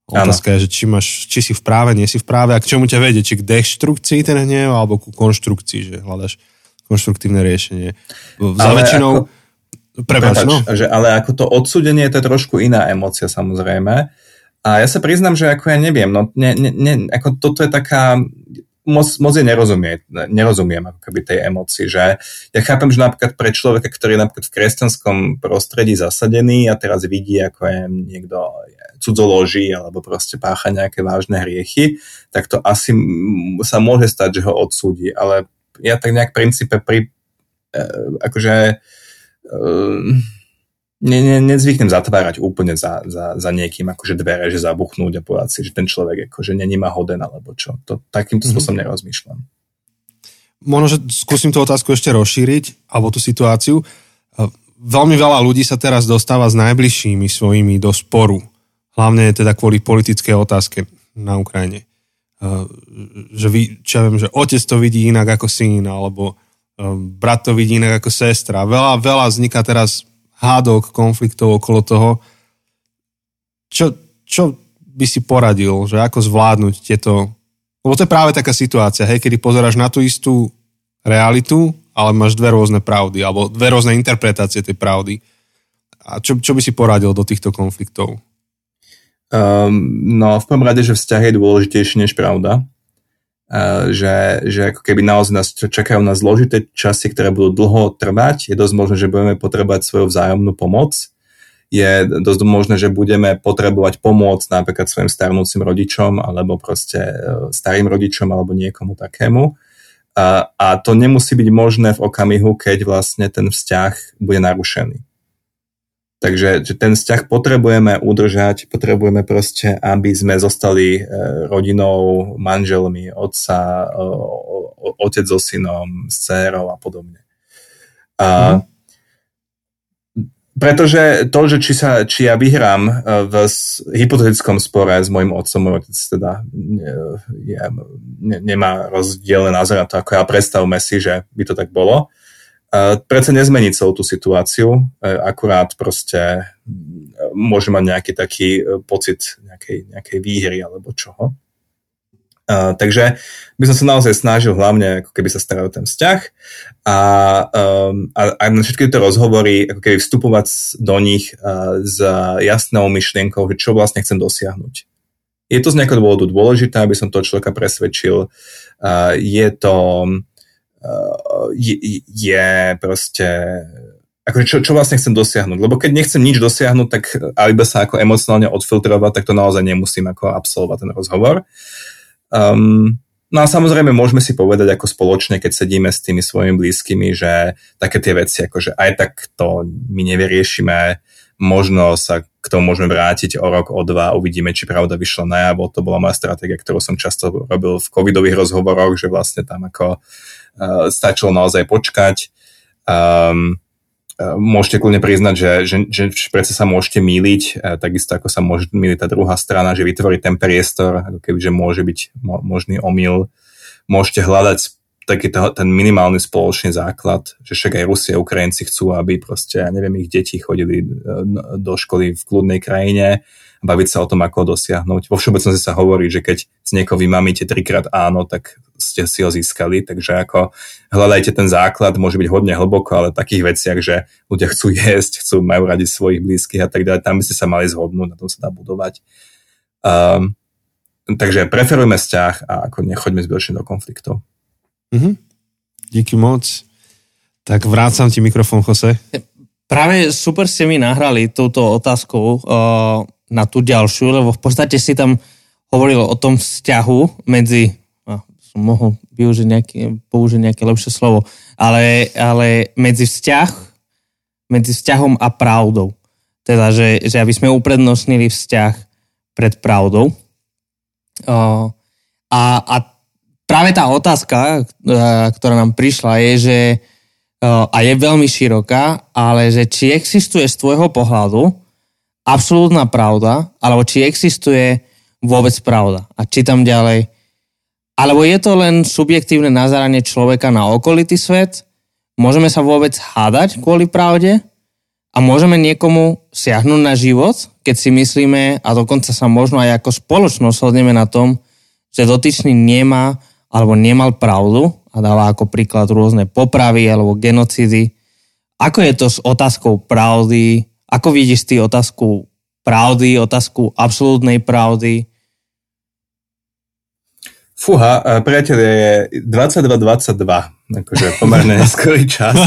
[SPEAKER 2] Otázka je, že či, máš, či si v práve, nie si v práve a k čomu ťa vedie, či k deštrukcii ten hnev alebo ku konštrukcii, že hľadaš konštruktívne riešenie. Za ale väčšinou... Ako,
[SPEAKER 3] Prepač, no. že, ale ako to odsudenie to je trošku iná emocia samozrejme. A ja sa priznám, že ako ja neviem, no ne, ne, ne, ako toto je taká, moc, moc je nerozumie, nerozumiem ako keby tej emocii, že ja chápem, že napríklad pre človeka, ktorý je napríklad v kresťanskom prostredí zasadený a teraz vidí, ako je niekto cudzoloží alebo proste pácha nejaké vážne hriechy, tak to asi sa môže stať, že ho odsúdi. Ale ja tak nejak v princípe pri, e, akože e, ne, ne, nezvyknem zatvárať úplne za, za, za niekým akože dvere, že zabuchnúť a povedať si, že ten človek akože není ma hoden alebo čo. To, takýmto mm-hmm. spôsobom nerozmýšľam.
[SPEAKER 2] Možno, že skúsim tú otázku ešte rozšíriť, alebo tú situáciu. E, veľmi veľa ľudí sa teraz dostáva s najbližšími svojimi do sporu hlavne teda kvôli politickej otázke na Ukrajine. Uh, že, vy, čo ja viem, že otec to vidí inak ako syn, alebo uh, brat to vidí inak ako sestra. Veľa, veľa vzniká teraz hádok, konfliktov okolo toho. Čo, čo by si poradil, že ako zvládnuť tieto... Lebo to je práve taká situácia, hej, kedy pozeráš na tú istú realitu, ale máš dve rôzne pravdy, alebo dve rôzne interpretácie tej pravdy. A čo, čo by si poradil do týchto konfliktov?
[SPEAKER 3] Um, no v prvom rade, že vzťah je dôležitejší než pravda. Uh, že, že ako keby naozaj nás čakajú na zložité časy, ktoré budú dlho trvať. Je dosť možné, že budeme potrebovať svoju vzájomnú pomoc. Je dosť možné, že budeme potrebovať pomoc napríklad svojim starnúcim rodičom alebo proste e, starým rodičom alebo niekomu takému. A, a to nemusí byť možné v okamihu, keď vlastne ten vzťah bude narušený. Takže že ten vzťah potrebujeme udržať, potrebujeme proste, aby sme zostali e, rodinou, manželmi, otca, otec so synom, s dcerou a podobne. A, mm. Pretože to, že či, sa, či ja vyhrám e, v hypotetickom spore s mojim otcom, môj otec teda je, ne, nemá rozdielne názor na to, ako ja predstavme si, že by to tak bolo, Prečo nezmeniť celú tú situáciu, e, akurát proste e, môže mať nejaký taký e, pocit nejakej, nejakej výhry alebo čoho. Uh, takže by som sa naozaj snažil hlavne ako keby sa starať o ten vzťah a, um, a, a na všetky tieto rozhovory ako keby vstupovať do nich uh, s jasnou myšlienkou, že čo vlastne chcem dosiahnuť. Je to z nejakého dôvodu dôležité, aby som toho človeka presvedčil. Uh, je to je, je proste akože čo, čo vlastne chcem dosiahnuť. Lebo keď nechcem nič dosiahnuť, tak iba sa ako emocionálne odfiltrovať, tak to naozaj nemusím ako absolvovať ten rozhovor. Um, no a samozrejme môžeme si povedať ako spoločne, keď sedíme s tými svojimi blízkymi, že také tie veci, akože aj tak to my nevyriešime, možno sa k tomu môžeme vrátiť o rok, o dva, uvidíme, či pravda vyšla najavo. To bola moja stratégia, ktorú som často robil v covidových rozhovoroch, že vlastne tam ako stačilo naozaj počkať Um, môžete kľudne priznať, že, že, že predsa sa môžete míliť, takisto ako sa môže míliť tá druhá strana, že vytvorí ten priestor, ako keby, že môže byť možný omyl. Môžete hľadať taký to, ten minimálny spoločný základ, že však aj Rusie a Ukrajinci chcú, aby proste, ja neviem, ich deti chodili do školy v kľudnej krajine, baviť sa o tom, ako ho dosiahnuť. Vo všeobecnosti sa hovorí, že keď z niekoho vymamíte trikrát áno, tak ste si ho získali, takže ako hľadajte ten základ, môže byť hodne hlboko, ale v takých veciach, že ľudia chcú jesť, chcú, majú radi svojich blízkych a tak ďalej, tam by ste sa mali zhodnúť, na tom sa dá budovať. Um, takže preferujme vzťah a ako nechoďme zbytočne do konfliktov.
[SPEAKER 2] Mm-hmm. Díky moc. Tak vrácam ti mikrofón, Jose.
[SPEAKER 1] Práve super ste mi nahrali túto otázku uh, na tú ďalšiu, lebo v podstate si tam hovoril o tom vzťahu medzi, som mohol využiť nejaké, použiť nejaké lepšie slovo, ale, ale medzi vzťah, medzi vzťahom a pravdou. Teda, že, že aby sme uprednostnili vzťah pred pravdou. A, a práve tá otázka, e, ktorá nám prišla, je, že e, a je veľmi široká, ale že či existuje z tvojho pohľadu absolútna pravda, alebo či existuje vôbec pravda. A čítam ďalej. Alebo je to len subjektívne nazeranie človeka na okolitý svet? Môžeme sa vôbec hádať kvôli pravde? A môžeme niekomu siahnuť na život, keď si myslíme, a dokonca sa možno aj ako spoločnosť hodneme na tom, že dotyčný nemá alebo nemal pravdu a dáva ako príklad rôzne popravy alebo genocidy. Ako je to s otázkou pravdy? Ako vidíš ty otázku pravdy, otázku absolútnej pravdy?
[SPEAKER 3] Fúha, priateľ, je 22.22, akože pomerne <laughs> neskorý čas.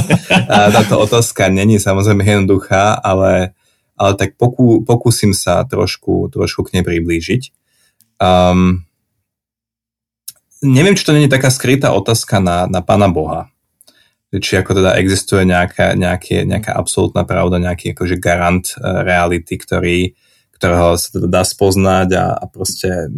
[SPEAKER 3] Táto otázka není samozrejme jednoduchá, ale, ale tak pokú, pokúsim sa trošku, trošku k nej priblížiť. Um, neviem, či to nie je taká skrytá otázka na, na Pána Boha. Či ako teda existuje nejaká, nejaké, nejaká absolútna pravda, nejaký akože garant uh, reality, ktorý, ktorého sa teda dá spoznať a, a proste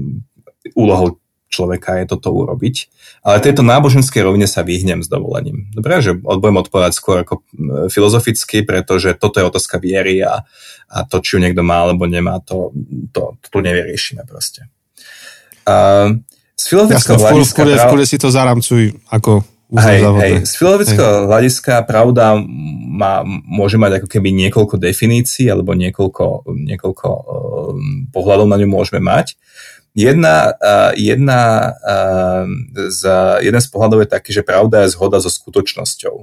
[SPEAKER 3] úlohou človeka je toto urobiť. Ale tejto náboženskej rovine sa vyhnem s dovolením. Dobre, že budem odpovedať skôr ako filozoficky, pretože toto je otázka viery a, a to, či ju niekto má alebo nemá, to, to, to tu nevyriešime proste. Uh,
[SPEAKER 2] z filozofického hľadiska... V prav... si to zaramcuj ako hej, hej,
[SPEAKER 3] z filozofického hľadiska pravda má, môže mať ako keby niekoľko definícií alebo niekoľko, niekoľko uh, pohľadov na ňu môžeme mať. Jedna, uh, jedna, uh, z, jeden z pohľadov je taký, že pravda je zhoda so skutočnosťou.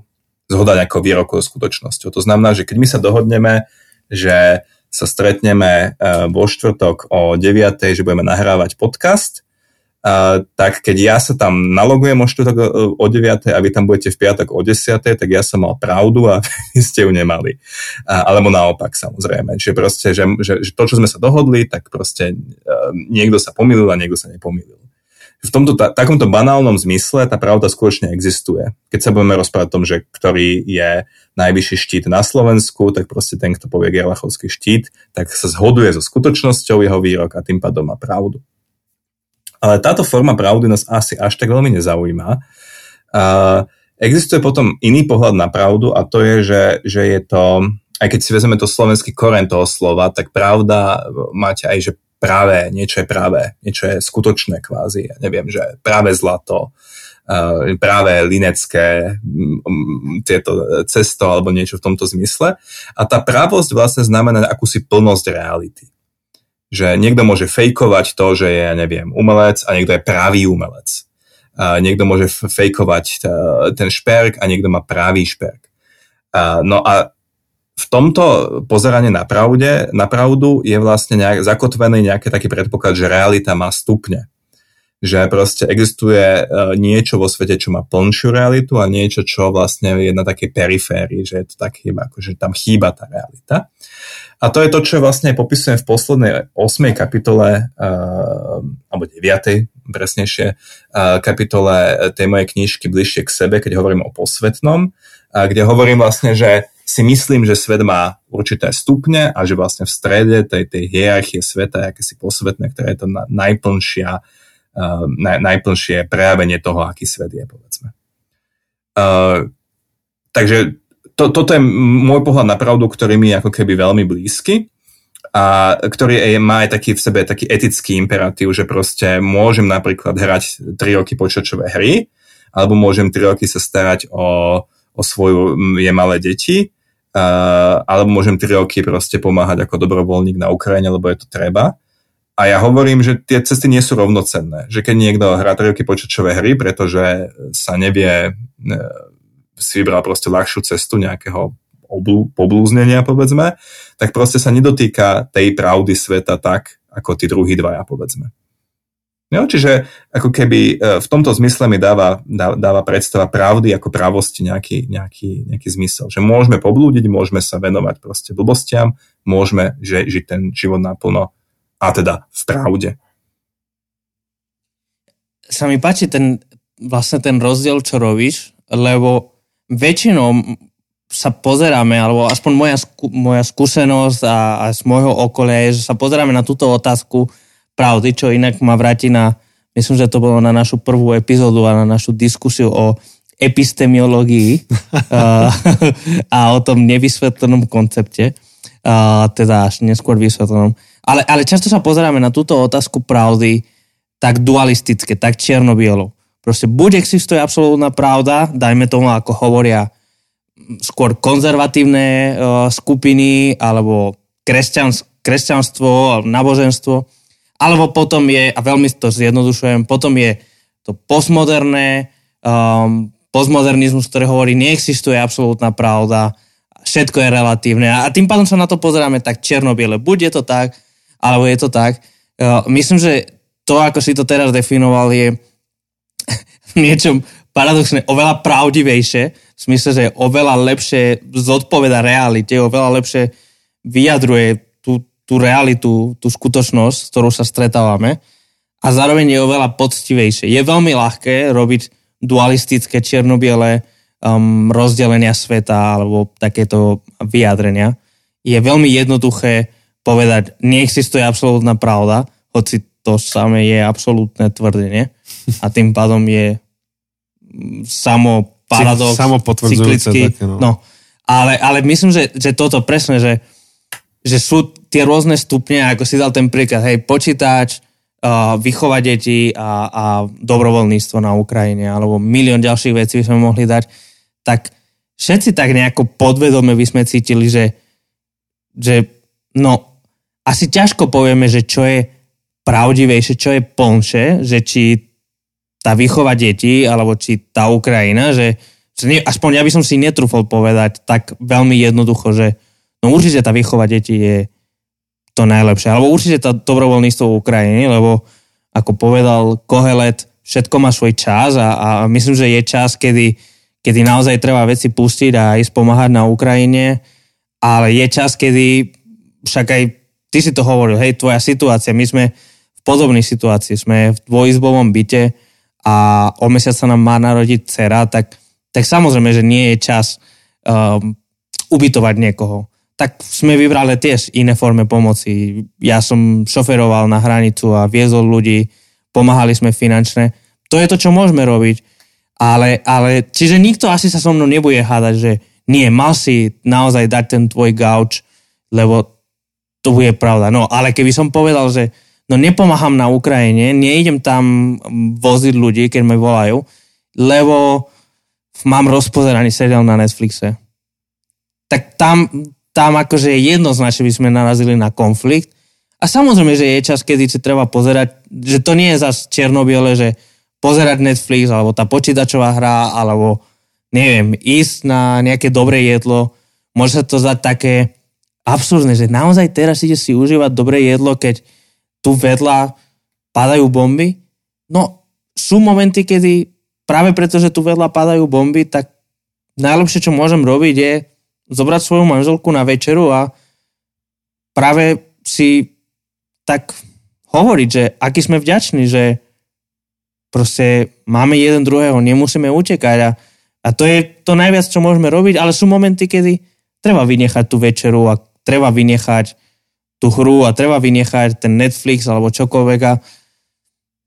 [SPEAKER 3] Zhoda nejakého výroku so skutočnosťou. To znamená, že keď my sa dohodneme, že sa stretneme uh, vo štvrtok o 9. že budeme nahrávať podcast, Uh, tak keď ja sa tam nalogujem o štvrtok o 9. a vy tam budete v piatok o 10. tak ja som mal pravdu a <laughs> vy ste ju nemali. Uh, alebo naopak samozrejme. Čiže proste, že, že, že to, čo sme sa dohodli, tak proste uh, niekto sa pomýlil a niekto sa nepomýlil. V tomto ta, takomto banálnom zmysle tá pravda skutočne existuje. Keď sa budeme rozprávať o tom, že ktorý je najvyšší štít na Slovensku, tak proste ten, kto povie Gerlachovský štít, tak sa zhoduje so skutočnosťou jeho výrok a tým pádom má pravdu. Ale táto forma pravdy nás asi až tak veľmi nezaujíma. Uh, existuje potom iný pohľad na pravdu a to je, že, že je to, aj keď si vezmeme to slovenský koren toho slova, tak pravda máte aj, že práve, niečo je práve, niečo je skutočné kvázi. Ja neviem, že práve zlato, práve linecké tieto cesto alebo niečo v tomto zmysle. A tá pravosť vlastne znamená akúsi plnosť reality že niekto môže fejkovať to, že je, neviem, umelec a niekto je pravý umelec. A niekto môže fejkovať e, ten šperk a niekto má pravý šperk. A, no a v tomto pozeranie na, pravde, na pravdu je vlastne nejak, zakotvený nejaký taký predpoklad, že realita má stupne. Že proste existuje e, niečo vo svete, čo má plnšiu realitu a niečo, čo vlastne je na takej periférii, že je to tak chyba, akože tam chýba tá realita. A to je to, čo vlastne popisujem v poslednej 8. kapitole, uh, alebo 9. presnejšie, uh, kapitole tej mojej knižky Bližšie k sebe, keď hovorím o posvetnom, kde hovorím vlastne, že si myslím, že svet má určité stupne a že vlastne v strede tej, tej hierarchie sveta je akési posvetné, ktoré je to na, najplnšia, naj, najplnšie prejavenie toho, aký svet je, povedzme. Uh, takže to, toto je môj pohľad na pravdu, ktorý mi je ako keby veľmi blízky a ktorý je, má aj taký v sebe taký etický imperatív, že proste môžem napríklad hrať 3 roky počítačové hry, alebo môžem 3 roky sa starať o, o svoju malé deti, uh, alebo môžem 3 roky proste pomáhať ako dobrovoľník na Ukrajine, lebo je to treba. A ja hovorím, že tie cesty nie sú rovnocenné. Že keď niekto hrá 3 roky počítačové hry, pretože sa nevie si vybral proste ľahšiu cestu nejakého oblú, poblúznenia, povedzme, tak proste sa nedotýka tej pravdy sveta tak, ako tí druhí dvaja, povedzme. No, čiže ako keby e, v tomto zmysle mi dáva, dáva predstava pravdy ako pravosti nejaký, nejaký, nejaký zmysel. Že môžeme poblúdiť, môžeme sa venovať proste blbostiam, môžeme že, žiť ten život naplno a teda v pravde.
[SPEAKER 1] Sa mi páči ten, vlastne ten rozdiel, čo robíš, lebo väčšinou sa pozeráme, alebo aspoň moja, skú, moja skúsenosť a, a z môjho okolia je, že sa pozeráme na túto otázku pravdy, čo inak ma vráti na, myslím, že to bolo na našu prvú epizódu a na našu diskusiu o epistemiológii <laughs> a, a o tom nevysvetlenom koncepte, a, teda až neskôr vysvetlenom. Ale, ale často sa pozeráme na túto otázku pravdy tak dualistické, tak čierno-bielo. Proste buď existuje absolútna pravda, dajme tomu, ako hovoria skôr konzervatívne uh, skupiny, alebo kresťans, kresťanstvo, náboženstvo, alebo potom je, a veľmi to zjednodušujem, potom je to postmoderné, um, postmodernizmus, ktorý hovorí, neexistuje absolútna pravda, všetko je relatívne a tým pádom sa na to pozeráme tak černo-biele. Buď je to tak, alebo je to tak. Uh, myslím, že to, ako si to teraz definoval, je niečom paradoxne oveľa pravdivejšie, v smysle, že oveľa lepšie zodpoveda realite, oveľa lepšie vyjadruje tú, tú realitu, tú skutočnosť, s ktorou sa stretávame a zároveň je oveľa poctivejšie. Je veľmi ľahké robiť dualistické čiernobiele um, rozdelenia sveta alebo takéto vyjadrenia. Je veľmi jednoduché povedať, neexistuje absolútna pravda, hoci to samé je absolútne tvrdenie a tým pádom je samo paradox,
[SPEAKER 2] samo cyklický. Také, no.
[SPEAKER 1] no. Ale, ale myslím, že, že toto presne, že, že sú tie rôzne stupne, ako si dal ten príklad, hej, počítač, uh, vychovať deti a, a dobrovoľníctvo na Ukrajine, alebo milión ďalších vecí by sme mohli dať, tak všetci tak nejako podvedome by sme cítili, že, že no, asi ťažko povieme, že čo je pravdivejšie, čo je plnšie, že či tá výchova detí, alebo či tá Ukrajina, že, aspoň ja by som si netrúfol povedať tak veľmi jednoducho, že no určite tá výchova detí je to najlepšie. Alebo určite to dobrovoľníctvo v lebo ako povedal Kohelet, všetko má svoj čas a, a myslím, že je čas, kedy, kedy naozaj treba veci pustiť a ísť pomáhať na Ukrajine, ale je čas, kedy však aj ty si to hovoril, hej, tvoja situácia, my sme v podobnej situácii, sme v dvojizbovom byte, a o mesiac sa nám má narodiť dcera, tak, tak samozrejme, že nie je čas um, ubytovať niekoho. Tak sme vybrali tiež iné formy pomoci. Ja som šoferoval na hranicu a viezol ľudí, pomáhali sme finančne. To je to, čo môžeme robiť. Ale, ale čiže nikto asi sa so mnou nebude hádať, že nie, mal si naozaj dať ten tvoj gauč, lebo to bude pravda. No, ale keby som povedal, že no nepomáham na Ukrajine, neidem tam voziť ľudí, keď ma volajú, lebo mám rozpozeraný seriál na Netflixe. Tak tam, tam akože jednoznačne by sme narazili na konflikt. A samozrejme, že je čas, kedy si treba pozerať, že to nie je zase černobiele, že pozerať Netflix, alebo tá počítačová hra, alebo neviem, ísť na nejaké dobré jedlo. Môže sa to zdať také absurdné, že naozaj teraz ide si užívať dobré jedlo, keď tu vedľa padajú bomby. No, sú momenty, kedy práve preto, že tu vedľa padajú bomby, tak najlepšie, čo môžem robiť, je zobrať svoju manželku na večeru a práve si tak hovoriť, že aký sme vďační, že proste máme jeden druhého, nemusíme utekať a, a to je to najviac, čo môžeme robiť, ale sú momenty, kedy treba vynechať tú večeru a treba vynechať tú hru a treba vynechať ten Netflix alebo čokoľvek a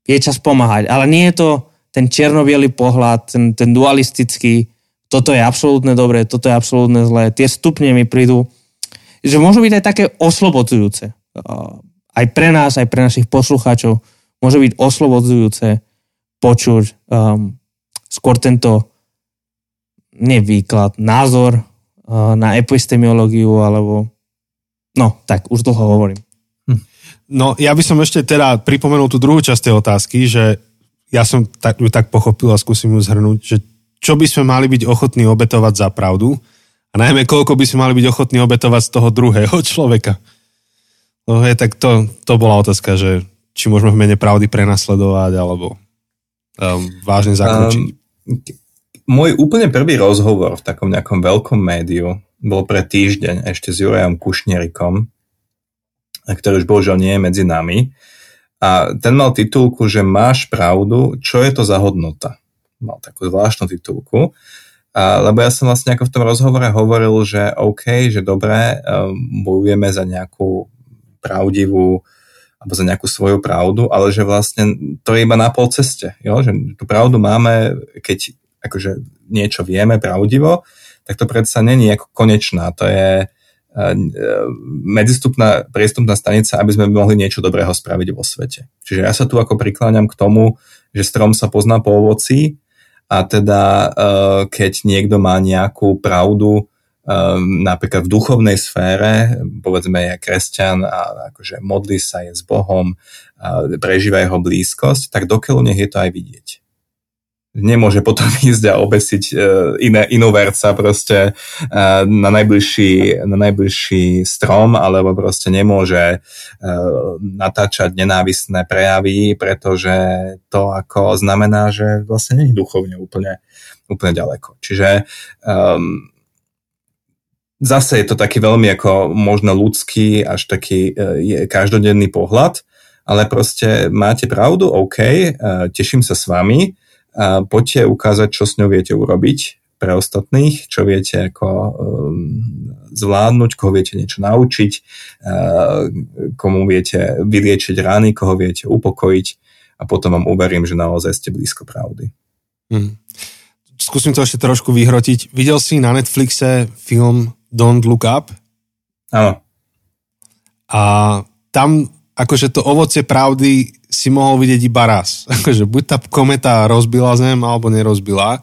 [SPEAKER 1] je čas pomáhať. Ale nie je to ten čierno pohľad, ten, ten dualistický, toto je absolútne dobré, toto je absolútne zlé. Tie stupne mi prídu, že môžu byť aj také oslobodzujúce. Aj pre nás, aj pre našich poslucháčov môže byť oslobodzujúce počuť um, skôr tento nevýklad, názor uh, na epistemológiu alebo no, tak, už dlho hovorím.
[SPEAKER 2] Hm. No, ja by som ešte teda pripomenul tú druhú časť tej otázky, že ja som tak, ju tak pochopil a skúsim ju zhrnúť, že čo by sme mali byť ochotní obetovať za pravdu a najmä koľko by sme mali byť ochotní obetovať z toho druhého <laughs> človeka. No je, tak to, to bola otázka, že či môžeme v mene pravdy prenasledovať alebo um, vážne zakročiť. Um,
[SPEAKER 3] môj úplne prvý rozhovor v takom nejakom veľkom médiu bol pre týždeň ešte s Jurajom Kušnerikom, ktorý už bohužiaľ nie je medzi nami. A ten mal titulku, že máš pravdu, čo je to za hodnota. Mal takú zvláštnu titulku. A, lebo ja som vlastne ako v tom rozhovore hovoril, že OK, že dobre, um, bojujeme za nejakú pravdivú alebo za nejakú svoju pravdu, ale že vlastne to je iba na pol ceste. Jo? Že tú pravdu máme, keď akože niečo vieme pravdivo, tak to predsa není ako konečná. To je uh, medzistupná priestupná stanica, aby sme mohli niečo dobrého spraviť vo svete. Čiže ja sa tu ako prikláňam k tomu, že strom sa pozná po ovoci a teda uh, keď niekto má nejakú pravdu, napríklad v duchovnej sfére, povedzme je kresťan a akože modlí sa, je s Bohom, prežíva jeho blízkosť, tak dokeľu nech je to aj vidieť. Nemôže potom <laughs> ísť a obesiť uh, iné, inú verca proste uh, na, najbližší, na najbližší strom, alebo proste nemôže uh, natáčať nenávisné prejavy, pretože to ako znamená, že vlastne nie je duchovne úplne, úplne ďaleko. Čiže um, zase je to taký veľmi ako možno ľudský, až taký e, je, každodenný pohľad, ale proste máte pravdu, OK, e, teším sa s vami, poďte ukázať, čo s ňou viete urobiť pre ostatných, čo viete ako um, zvládnuť, koho viete niečo naučiť, uh, komu viete vyliečiť rány, koho viete upokojiť a potom vám uverím, že naozaj ste blízko pravdy. Hmm.
[SPEAKER 2] Skúsim to ešte trošku vyhrotiť. Videl si na Netflixe film Don't Look Up.
[SPEAKER 3] Áno.
[SPEAKER 2] A tam akože to ovocie pravdy si mohol vidieť iba raz. <laughs> Akože buď tá kometa rozbila zem, alebo nerozbila.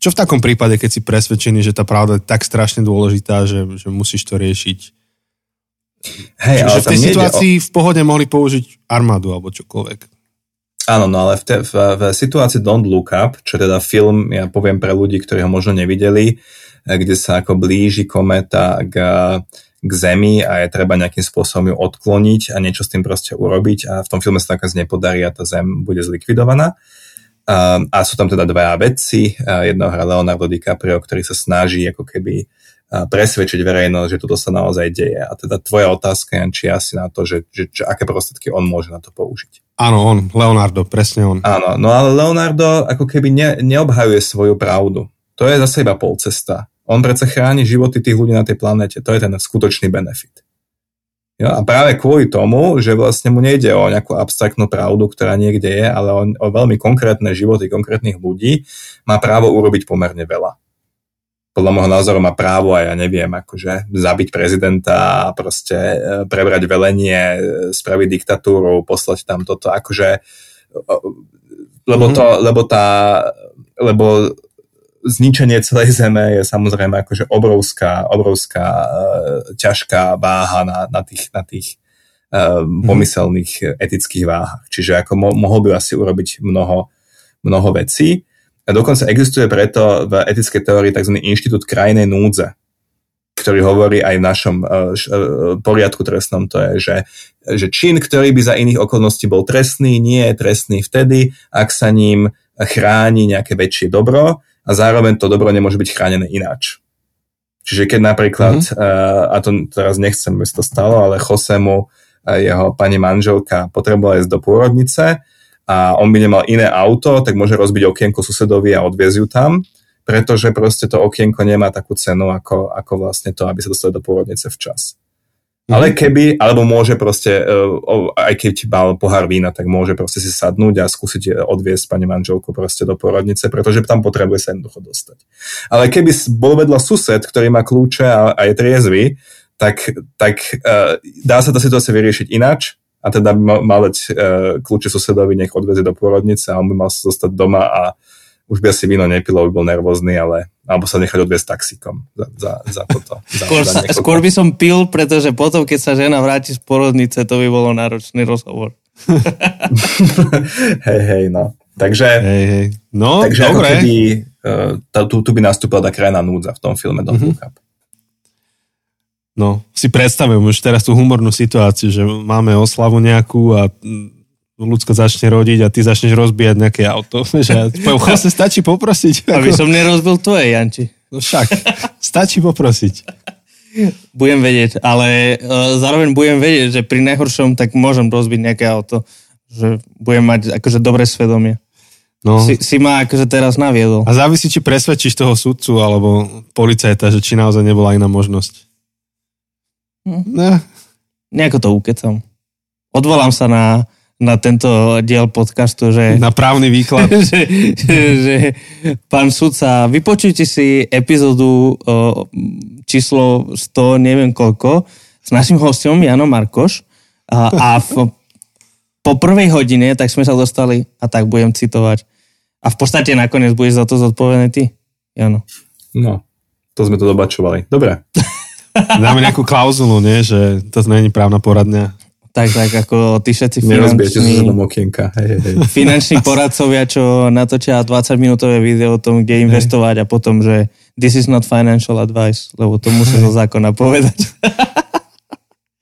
[SPEAKER 2] Čo v takom prípade, keď si presvedčený, že tá pravda je tak strašne dôležitá, že, že musíš to riešiť? Hej, Čiže ale v tej situácii o... v pohode mohli použiť armádu alebo čokoľvek.
[SPEAKER 3] Áno, no ale v, te, v, v situácii Don't Look Up, čo teda film, ja poviem pre ľudí, ktorí ho možno nevideli, E, kde sa ako blíži kometa k, k Zemi a je treba nejakým spôsobom ju odkloniť a niečo s tým proste urobiť a v tom filme sa nakaz nepodarí a tá Zem bude zlikvidovaná. A, a sú tam teda dva vedci, jedného hra Leonardo DiCaprio, ktorý sa snaží ako keby presvedčiť verejnosť, že toto sa naozaj deje. A teda tvoja otázka, Jan, či asi na to, že, že, že aké prostriedky on môže na to použiť.
[SPEAKER 2] Áno, on, Leonardo, presne on.
[SPEAKER 3] Áno, no ale Leonardo ako keby ne, neobhajuje svoju pravdu. To je zase iba polcesta. On predsa chráni životy tých ľudí na tej planete. To je ten skutočný benefit. Jo? A práve kvôli tomu, že vlastne mu nejde o nejakú abstraktnú pravdu, ktorá niekde je, ale o, o veľmi konkrétne životy konkrétnych ľudí, má právo urobiť pomerne veľa. Podľa môjho názoru má právo aj ja neviem, akože zabiť prezidenta a proste e, prebrať velenie, e, spraviť diktatúru, poslať tam toto, akože lebo, to, mm-hmm. lebo tá lebo zničenie celej Zeme je samozrejme akože obrovská, obrovská uh, ťažká váha na, na tých, na tých uh, pomyselných etických váhach. Čiže ako mo- mohol by asi urobiť mnoho, mnoho vecí. A dokonca existuje preto v etickej teórii tzv. inštitút krajnej núdze, ktorý hovorí aj v našom uh, poriadku trestnom, to je, že, že čin, ktorý by za iných okolností bol trestný, nie je trestný vtedy, ak sa ním chráni nejaké väčšie dobro a zároveň to dobro nemôže byť chránené ináč. Čiže keď napríklad, mm-hmm. uh, a to teraz nechcem, aby to stalo, ale Josemu, uh, jeho pani manželka potrebovala ísť do pôrodnice a on by nemal iné auto, tak môže rozbiť okienko susedovi a odviezť ju tam, pretože proste to okienko nemá takú cenu ako, ako vlastne to, aby sa dostali do pôrodnice včas. Ale keby, alebo môže proste, uh, aj keď mal pohár vína, tak môže proste si sadnúť a skúsiť odviesť pani manželku proste do porodnice, pretože tam potrebuje sa jednoducho dostať. Ale keby bol vedľa sused, ktorý má kľúče a, je triezvy, tak, tak uh, dá sa tá situácia vyriešiť ináč a teda mal, uh, kľúče susedovi, nech odvezie do porodnice a on by mal sa zostať doma a už by asi víno nepil, by bol nervózny, ale alebo sa nechať odviesť taxíkom za, za, za toto.
[SPEAKER 1] Skôr, za, za skôr by som pil, pretože potom, keď sa žena vráti z porodnice, to by bolo náročný rozhovor. <laughs>
[SPEAKER 3] hej, hej, no. Takže,
[SPEAKER 2] hej, hej. No,
[SPEAKER 3] takže dobre. ako keby uh, tu, tu by nastúpila tá krajná núdza v tom filme Don't mm-hmm. Look Up.
[SPEAKER 2] No, si predstavujem už teraz tú humornú situáciu, že máme oslavu nejakú a ľudsko začne rodiť a ty začneš rozbíjať nejaké auto. <laughs> Že poviem, stačí poprosiť. <laughs>
[SPEAKER 1] Aby som nerozbil tvoje, Janči.
[SPEAKER 2] No však, stačí poprosiť.
[SPEAKER 1] Budem vedieť, ale uh, zároveň budem vedieť, že pri najhoršom tak môžem rozbiť nejaké auto. Že budem mať akože dobré svedomie. No. Si, si ma akože teraz naviedol.
[SPEAKER 2] A závisí, či presvedčíš toho sudcu alebo policajta, že či naozaj nebola iná možnosť.
[SPEAKER 1] Hm. Ne. Nejako to ukecam. Odvolám sa na na tento diel podcastu, že...
[SPEAKER 2] Na právny výklad. <laughs>
[SPEAKER 1] že, že pán sudca, vypočujte si epizódu o, číslo 100, neviem koľko, s našim hostom Janom Markoš a, a v, po prvej hodine tak sme sa dostali, a tak budem citovať, a v podstate nakoniec budeš za to zodpovedný ty, Jano.
[SPEAKER 3] No, to sme to dobačovali. Dobre.
[SPEAKER 2] Dáme nejakú klauzulu, nie? že to není právna poradňa.
[SPEAKER 1] Tak, tak, ako tí všetci finanční,
[SPEAKER 3] hej, hej.
[SPEAKER 1] finanční poradcovia, čo natočia 20-minútové video o tom, kde investovať a potom, že this is not financial advice, lebo to musí zo zákona povedať.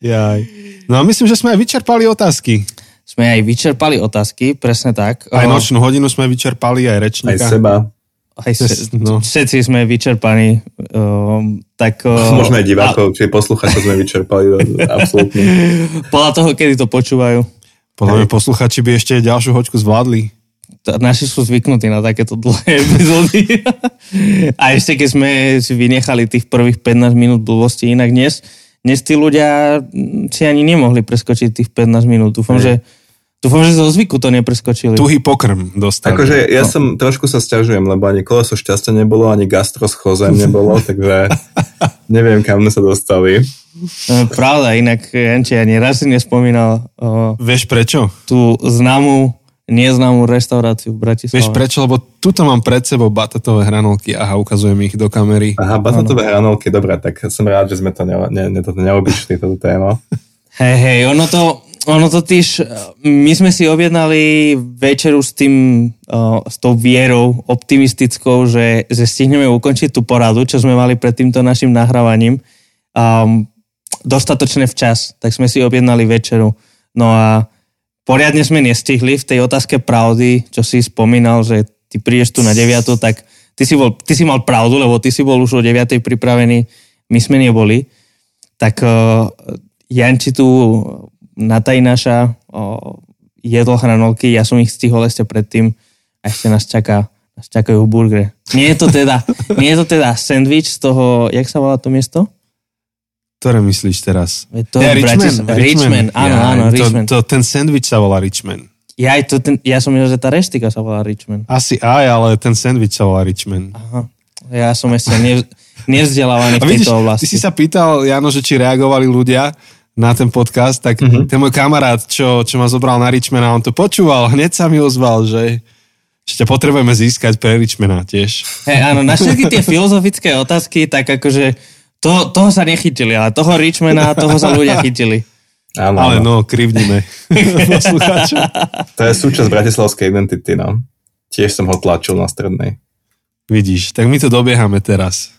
[SPEAKER 2] Jaj. No a myslím, že sme aj vyčerpali otázky.
[SPEAKER 1] Sme aj vyčerpali otázky, presne tak.
[SPEAKER 2] Aj nočnú hodinu sme vyčerpali, aj rečníka.
[SPEAKER 3] Aj seba
[SPEAKER 1] aj se, no. všetci sme vyčerpaní. Um, tak,
[SPEAKER 3] uh, <laughs> Možno aj divákov, a... či posluchačov sme vyčerpali, absolútne. <laughs>
[SPEAKER 1] Podľa toho, kedy to počúvajú.
[SPEAKER 2] Podľa mňa posluchači by ešte ďalšiu hoďku zvládli.
[SPEAKER 1] Naši sú zvyknutí na takéto dlhé epizódy. <laughs> a ešte keď sme si vynechali tých prvých 15 minút blbosti, inak dnes, dnes tí ľudia si ani nemohli preskočiť tých 15 minút. Dúfam, že Dúfam, že zo zvyku to nepreskočili.
[SPEAKER 2] Tuhý pokrm dostali.
[SPEAKER 3] Akože ja no. som, trošku sa stiažujem, lebo ani koleso šťastia nebolo, ani gastroschózem nebolo, <laughs> takže neviem, kam sme sa dostali.
[SPEAKER 1] No, pravda, inak Janči ani raz si nespomínal o,
[SPEAKER 2] Vieš prečo?
[SPEAKER 1] tú známú, neznámú reštauráciu v Bratislave.
[SPEAKER 2] Vieš prečo? Lebo tuto mám pred sebou batatové hranolky. Aha, ukazujem ich do kamery.
[SPEAKER 3] Aha, batatové ano. hranolky, dobre, tak som rád, že sme to ne, ne, ne, neobyšli, toto téma.
[SPEAKER 1] Hej, hej, ono to, ono totiž, my sme si objednali večeru s tým, uh, s tou vierou optimistickou, že, že stihneme ukončiť tú poradu, čo sme mali pred týmto našim nahrávaním um, dostatočne včas, tak sme si objednali večeru. No a poriadne sme nestihli v tej otázke pravdy, čo si spomínal, že ty prídeš tu na 9, tak ty si, bol, ty si mal pravdu, lebo ty si bol už o 9 pripravený, my sme neboli. Tak uh, Janči tu naša jedlo hranolky, ja som ich stihol ešte predtým a ešte nás čaká nás čakajú burgery. Nie je to teda, nie je to teda sandwich z toho, jak sa volá to miesto?
[SPEAKER 2] Ktoré myslíš teraz?
[SPEAKER 1] Je to ja, Richmond, Richmond, Richmond, áno, ja, áno, Richmond.
[SPEAKER 2] To, to, ten sandwich sa volá Richmond.
[SPEAKER 1] Ja, aj to, ten, ja som myslel, že tá reštika sa volá Richmond.
[SPEAKER 2] Asi aj, ale ten sandwich sa volá Richmond. Aha.
[SPEAKER 1] Ja som ešte ne, <laughs> nevzdelávaný v tejto oblasti.
[SPEAKER 2] Ty si sa pýtal, Jano, že či reagovali ľudia na ten podcast, tak mm-hmm. ten môj kamarát, čo, čo ma zobral na Richmana, on to počúval, hneď sa mi ozval, že ešte potrebujeme získať pre Richmana tiež.
[SPEAKER 1] Hey, áno, na všetky tie <laughs> filozofické otázky, tak akože to, toho sa nechytili, ale toho Richmana, toho sa ľudia chytili.
[SPEAKER 2] Áno, ale no, krivníme <laughs>
[SPEAKER 3] To je súčasť bratislavskej identity, no. Tiež som ho tlačil na strednej.
[SPEAKER 2] Vidíš, tak my to dobiehame teraz.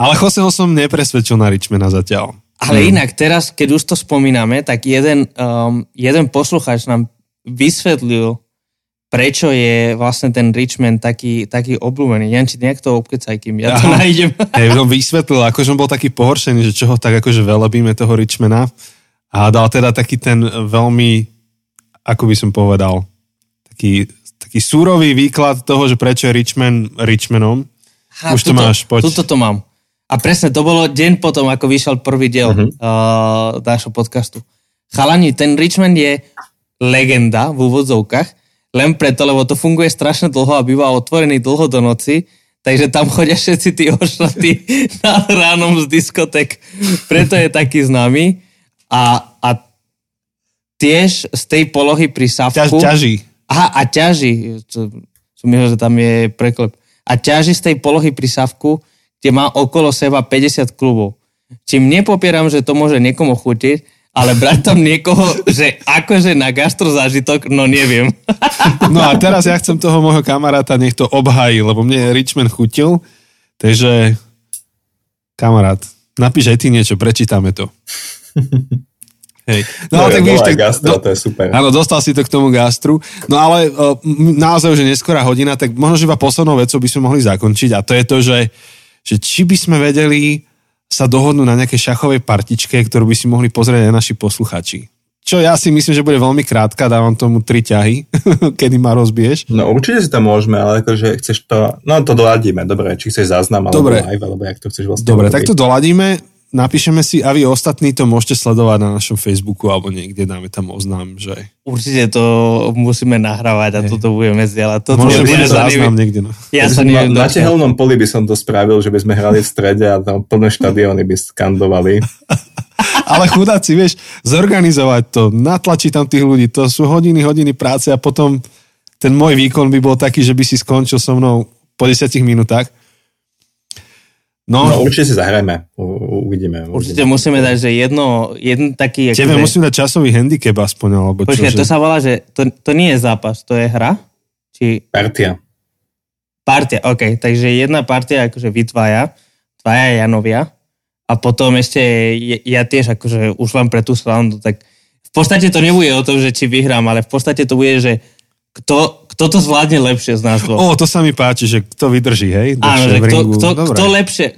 [SPEAKER 2] Ale Joseho som nepresvedčil na Richmana zatiaľ.
[SPEAKER 1] Ale hmm. inak teraz, keď už to spomíname, tak jeden, um, jeden poslucháč nám vysvetlil, prečo je vlastne ten Richmond taký, taký obľúbený. Jan, či nejak to obkecaj, kým ja to Aha. nájdem. <laughs>
[SPEAKER 2] Hej, on vysvetlil, akože on bol taký pohoršený, že čoho tak akože veľabíme toho Richmana a dal teda taký ten veľmi, ako by som povedal, taký, taký súrový výklad toho, že prečo je Richmond Richmanom.
[SPEAKER 1] Ha, Už tuto, to máš, poď. Tuto to mám. A presne, to bolo deň potom, ako vyšiel prvý diel uh-huh. uh, nášho podcastu. Chalani, ten Richmond je legenda v úvodzovkách, len preto, lebo to funguje strašne dlho a býva otvorený dlho do noci, takže tam chodia všetci tí ošratí <laughs> na ránom z diskotek. Preto je taký známy. A, a tiež z tej polohy pri Savku...
[SPEAKER 2] Ťaž, ťaží.
[SPEAKER 1] Aha, a ťaží. Som myslel, že tam je preklep. A ťaží z tej polohy pri Savku, kde má okolo seba 50 klubov. Čím nepopieram, že to môže niekomu chutiť, ale brať tam niekoho, že akože na gastro zážitok, no neviem. <laughs>
[SPEAKER 2] No a teraz ja chcem toho môjho kamaráta, nech to obhají, lebo mne Richmond chutil, takže kamarát, napíš aj ty niečo, prečítame to. <laughs>
[SPEAKER 3] Hej. No, no ale tak vidíš, tak, gastro, do, to je super.
[SPEAKER 2] Áno, dostal si to k tomu gastru. No ale uh, naozaj, že neskorá hodina, tak možno, že iba poslednou vecou by sme mohli zakončiť a to je to, že že či by sme vedeli sa dohodnúť na nejakej šachovej partičke, ktorú by si mohli pozrieť aj naši posluchači. Čo ja si myslím, že bude veľmi krátka, dávam tomu tri ťahy, <laughs> kedy ma rozbiješ.
[SPEAKER 3] No určite si to môžeme, ale akože chceš to, no to doladíme, dobre, či chceš záznam alebo
[SPEAKER 2] dobre.
[SPEAKER 3] live, alebo jak to chceš vlastne
[SPEAKER 2] Dobre, tak to doladíme, napíšeme si a vy ostatní to môžete sledovať na našom Facebooku alebo niekde dáme tam oznám, že...
[SPEAKER 1] Určite to musíme nahrávať a toto budeme zdieľať.
[SPEAKER 2] Toto Môže bude záznam niekde. No.
[SPEAKER 1] Ja sa neviem.
[SPEAKER 3] Na, na tehelnom poli by som to spravil, že by sme hrali v strede a tam plné štadióny by skandovali. <laughs>
[SPEAKER 2] Ale chudáci, vieš, zorganizovať to, natlačiť tam tých ľudí, to sú hodiny, hodiny práce a potom ten môj výkon by bol taký, že by si skončil so mnou po 10 minútach.
[SPEAKER 3] No, no určite si zahrajme, U, uvidíme.
[SPEAKER 1] Určite musíme dať, že jedno, jeden taký...
[SPEAKER 2] Tebe akože... musím dať časový handicap aspoň, alebo
[SPEAKER 1] čo? Počkej, že... to sa volá, že to, to nie je zápas, to je hra? Či...
[SPEAKER 3] Partia.
[SPEAKER 1] Partia, OK, takže jedna partia akože vytvája, dvaja Janovia a potom ešte ja tiež akože už len pre tú srandu, tak v podstate to nebude o tom, že či vyhrám, ale v podstate to bude, že kto, kto to zvládne lepšie z nás dvoch.
[SPEAKER 2] O, to sa mi páči, že kto vydrží, hej?
[SPEAKER 1] Áno, že kto, kto, kto lepšie,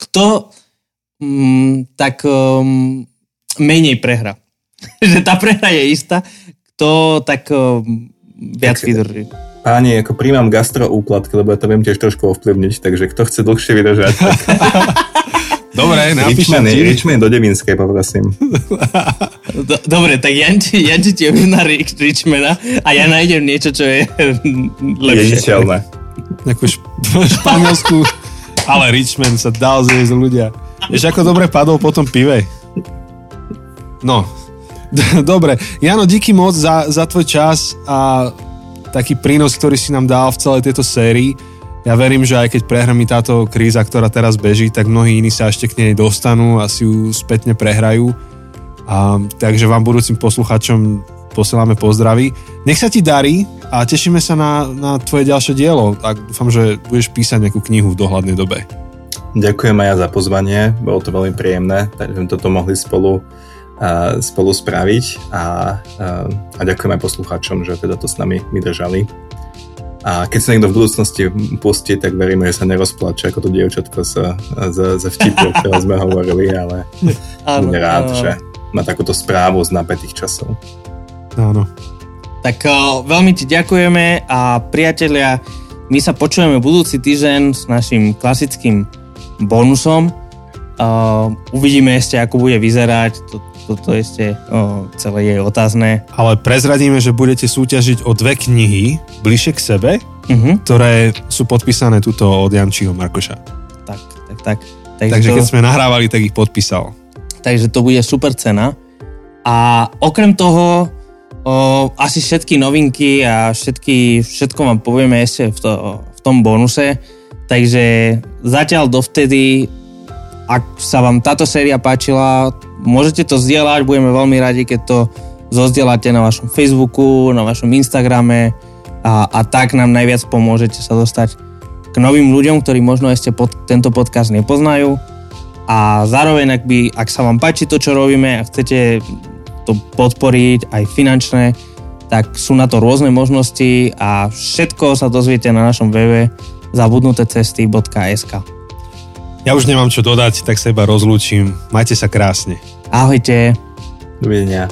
[SPEAKER 1] kto mm, tak um, menej prehra. <laughs> že tá prehra je istá, kto tak um, viac tak, vydrží.
[SPEAKER 3] Páni, ako príjmam gastro úplatky, lebo ja to viem tiež trošku ovplyvniť, takže kto chce dlhšie vydržať, tak... <laughs>
[SPEAKER 2] Dobre, napíšem
[SPEAKER 3] ti. Ričmen do Devinskej, poprosím. <laughs>
[SPEAKER 1] Do, dobre, tak ja ti, ja ti na Richmana a ja nájdem niečo, čo je lepšie.
[SPEAKER 3] Jediteľné.
[SPEAKER 2] Ako šp- španielsku, ale Richmond sa dal zjesť ľudia. Vieš, ako dobre padol po tom pive. No, <laughs> dobre. Jano, díky moc za, za tvoj čas a taký prínos, ktorý si nám dal v celej tejto sérii ja verím, že aj keď prehrami táto kríza, ktorá teraz beží, tak mnohí iní sa ešte k nej dostanú a si ju spätne prehrajú. A, takže vám budúcim posluchačom posielame pozdravy. Nech sa ti darí a tešíme sa na, na tvoje ďalšie dielo. A dúfam, že budeš písať nejakú knihu v dohľadnej dobe.
[SPEAKER 3] Ďakujem aj ja za pozvanie, bolo to veľmi príjemné, takže sme toto mohli spolu, uh, spolu spraviť a, uh, a ďakujem aj poslucháčom, že teda to s nami vydržali. A keď sa niekto v budúcnosti pustí, tak veríme, že sa nerozplače ako to dievčatko z, z, z vtipu, o ktorom sme hovorili, ale <laughs> bude rád, áno. že má takúto správu z napätých časov.
[SPEAKER 2] Áno.
[SPEAKER 1] Tak veľmi ti ďakujeme a priatelia, my sa počujeme budúci týždeň s našim klasickým bonusom. Uh, uvidíme ešte, ako bude vyzerať. To, toto ešte o, celé je otázne.
[SPEAKER 2] Ale prezradíme, že budete súťažiť o dve knihy bližšie k sebe, uh-huh. ktoré sú podpísané tuto od Jančiho Markoša.
[SPEAKER 1] Tak, tak, tak.
[SPEAKER 2] Takže, Takže to... keď sme nahrávali, tak ich podpísal.
[SPEAKER 1] Takže to bude super cena. A okrem toho, o, asi všetky novinky a všetky, všetko vám povieme ešte v, to, v tom bonuse. Takže zatiaľ dovtedy, ak sa vám táto séria páčila, Môžete to zdieľať, budeme veľmi radi, keď to zozdielate na vašom Facebooku, na vašom Instagrame a, a tak nám najviac pomôžete sa dostať k novým ľuďom, ktorí možno ešte pod, tento podcast nepoznajú. A zároveň, ak, by, ak sa vám páči to, čo robíme a chcete to podporiť aj finančne, tak sú na to rôzne možnosti a všetko sa dozviete na našom webe zabudnutecesty.sk.
[SPEAKER 2] Ja už nemám čo dodať, tak sa iba rozlúčim. Majte sa krásne.
[SPEAKER 1] Ahojte.
[SPEAKER 3] Dovidenia.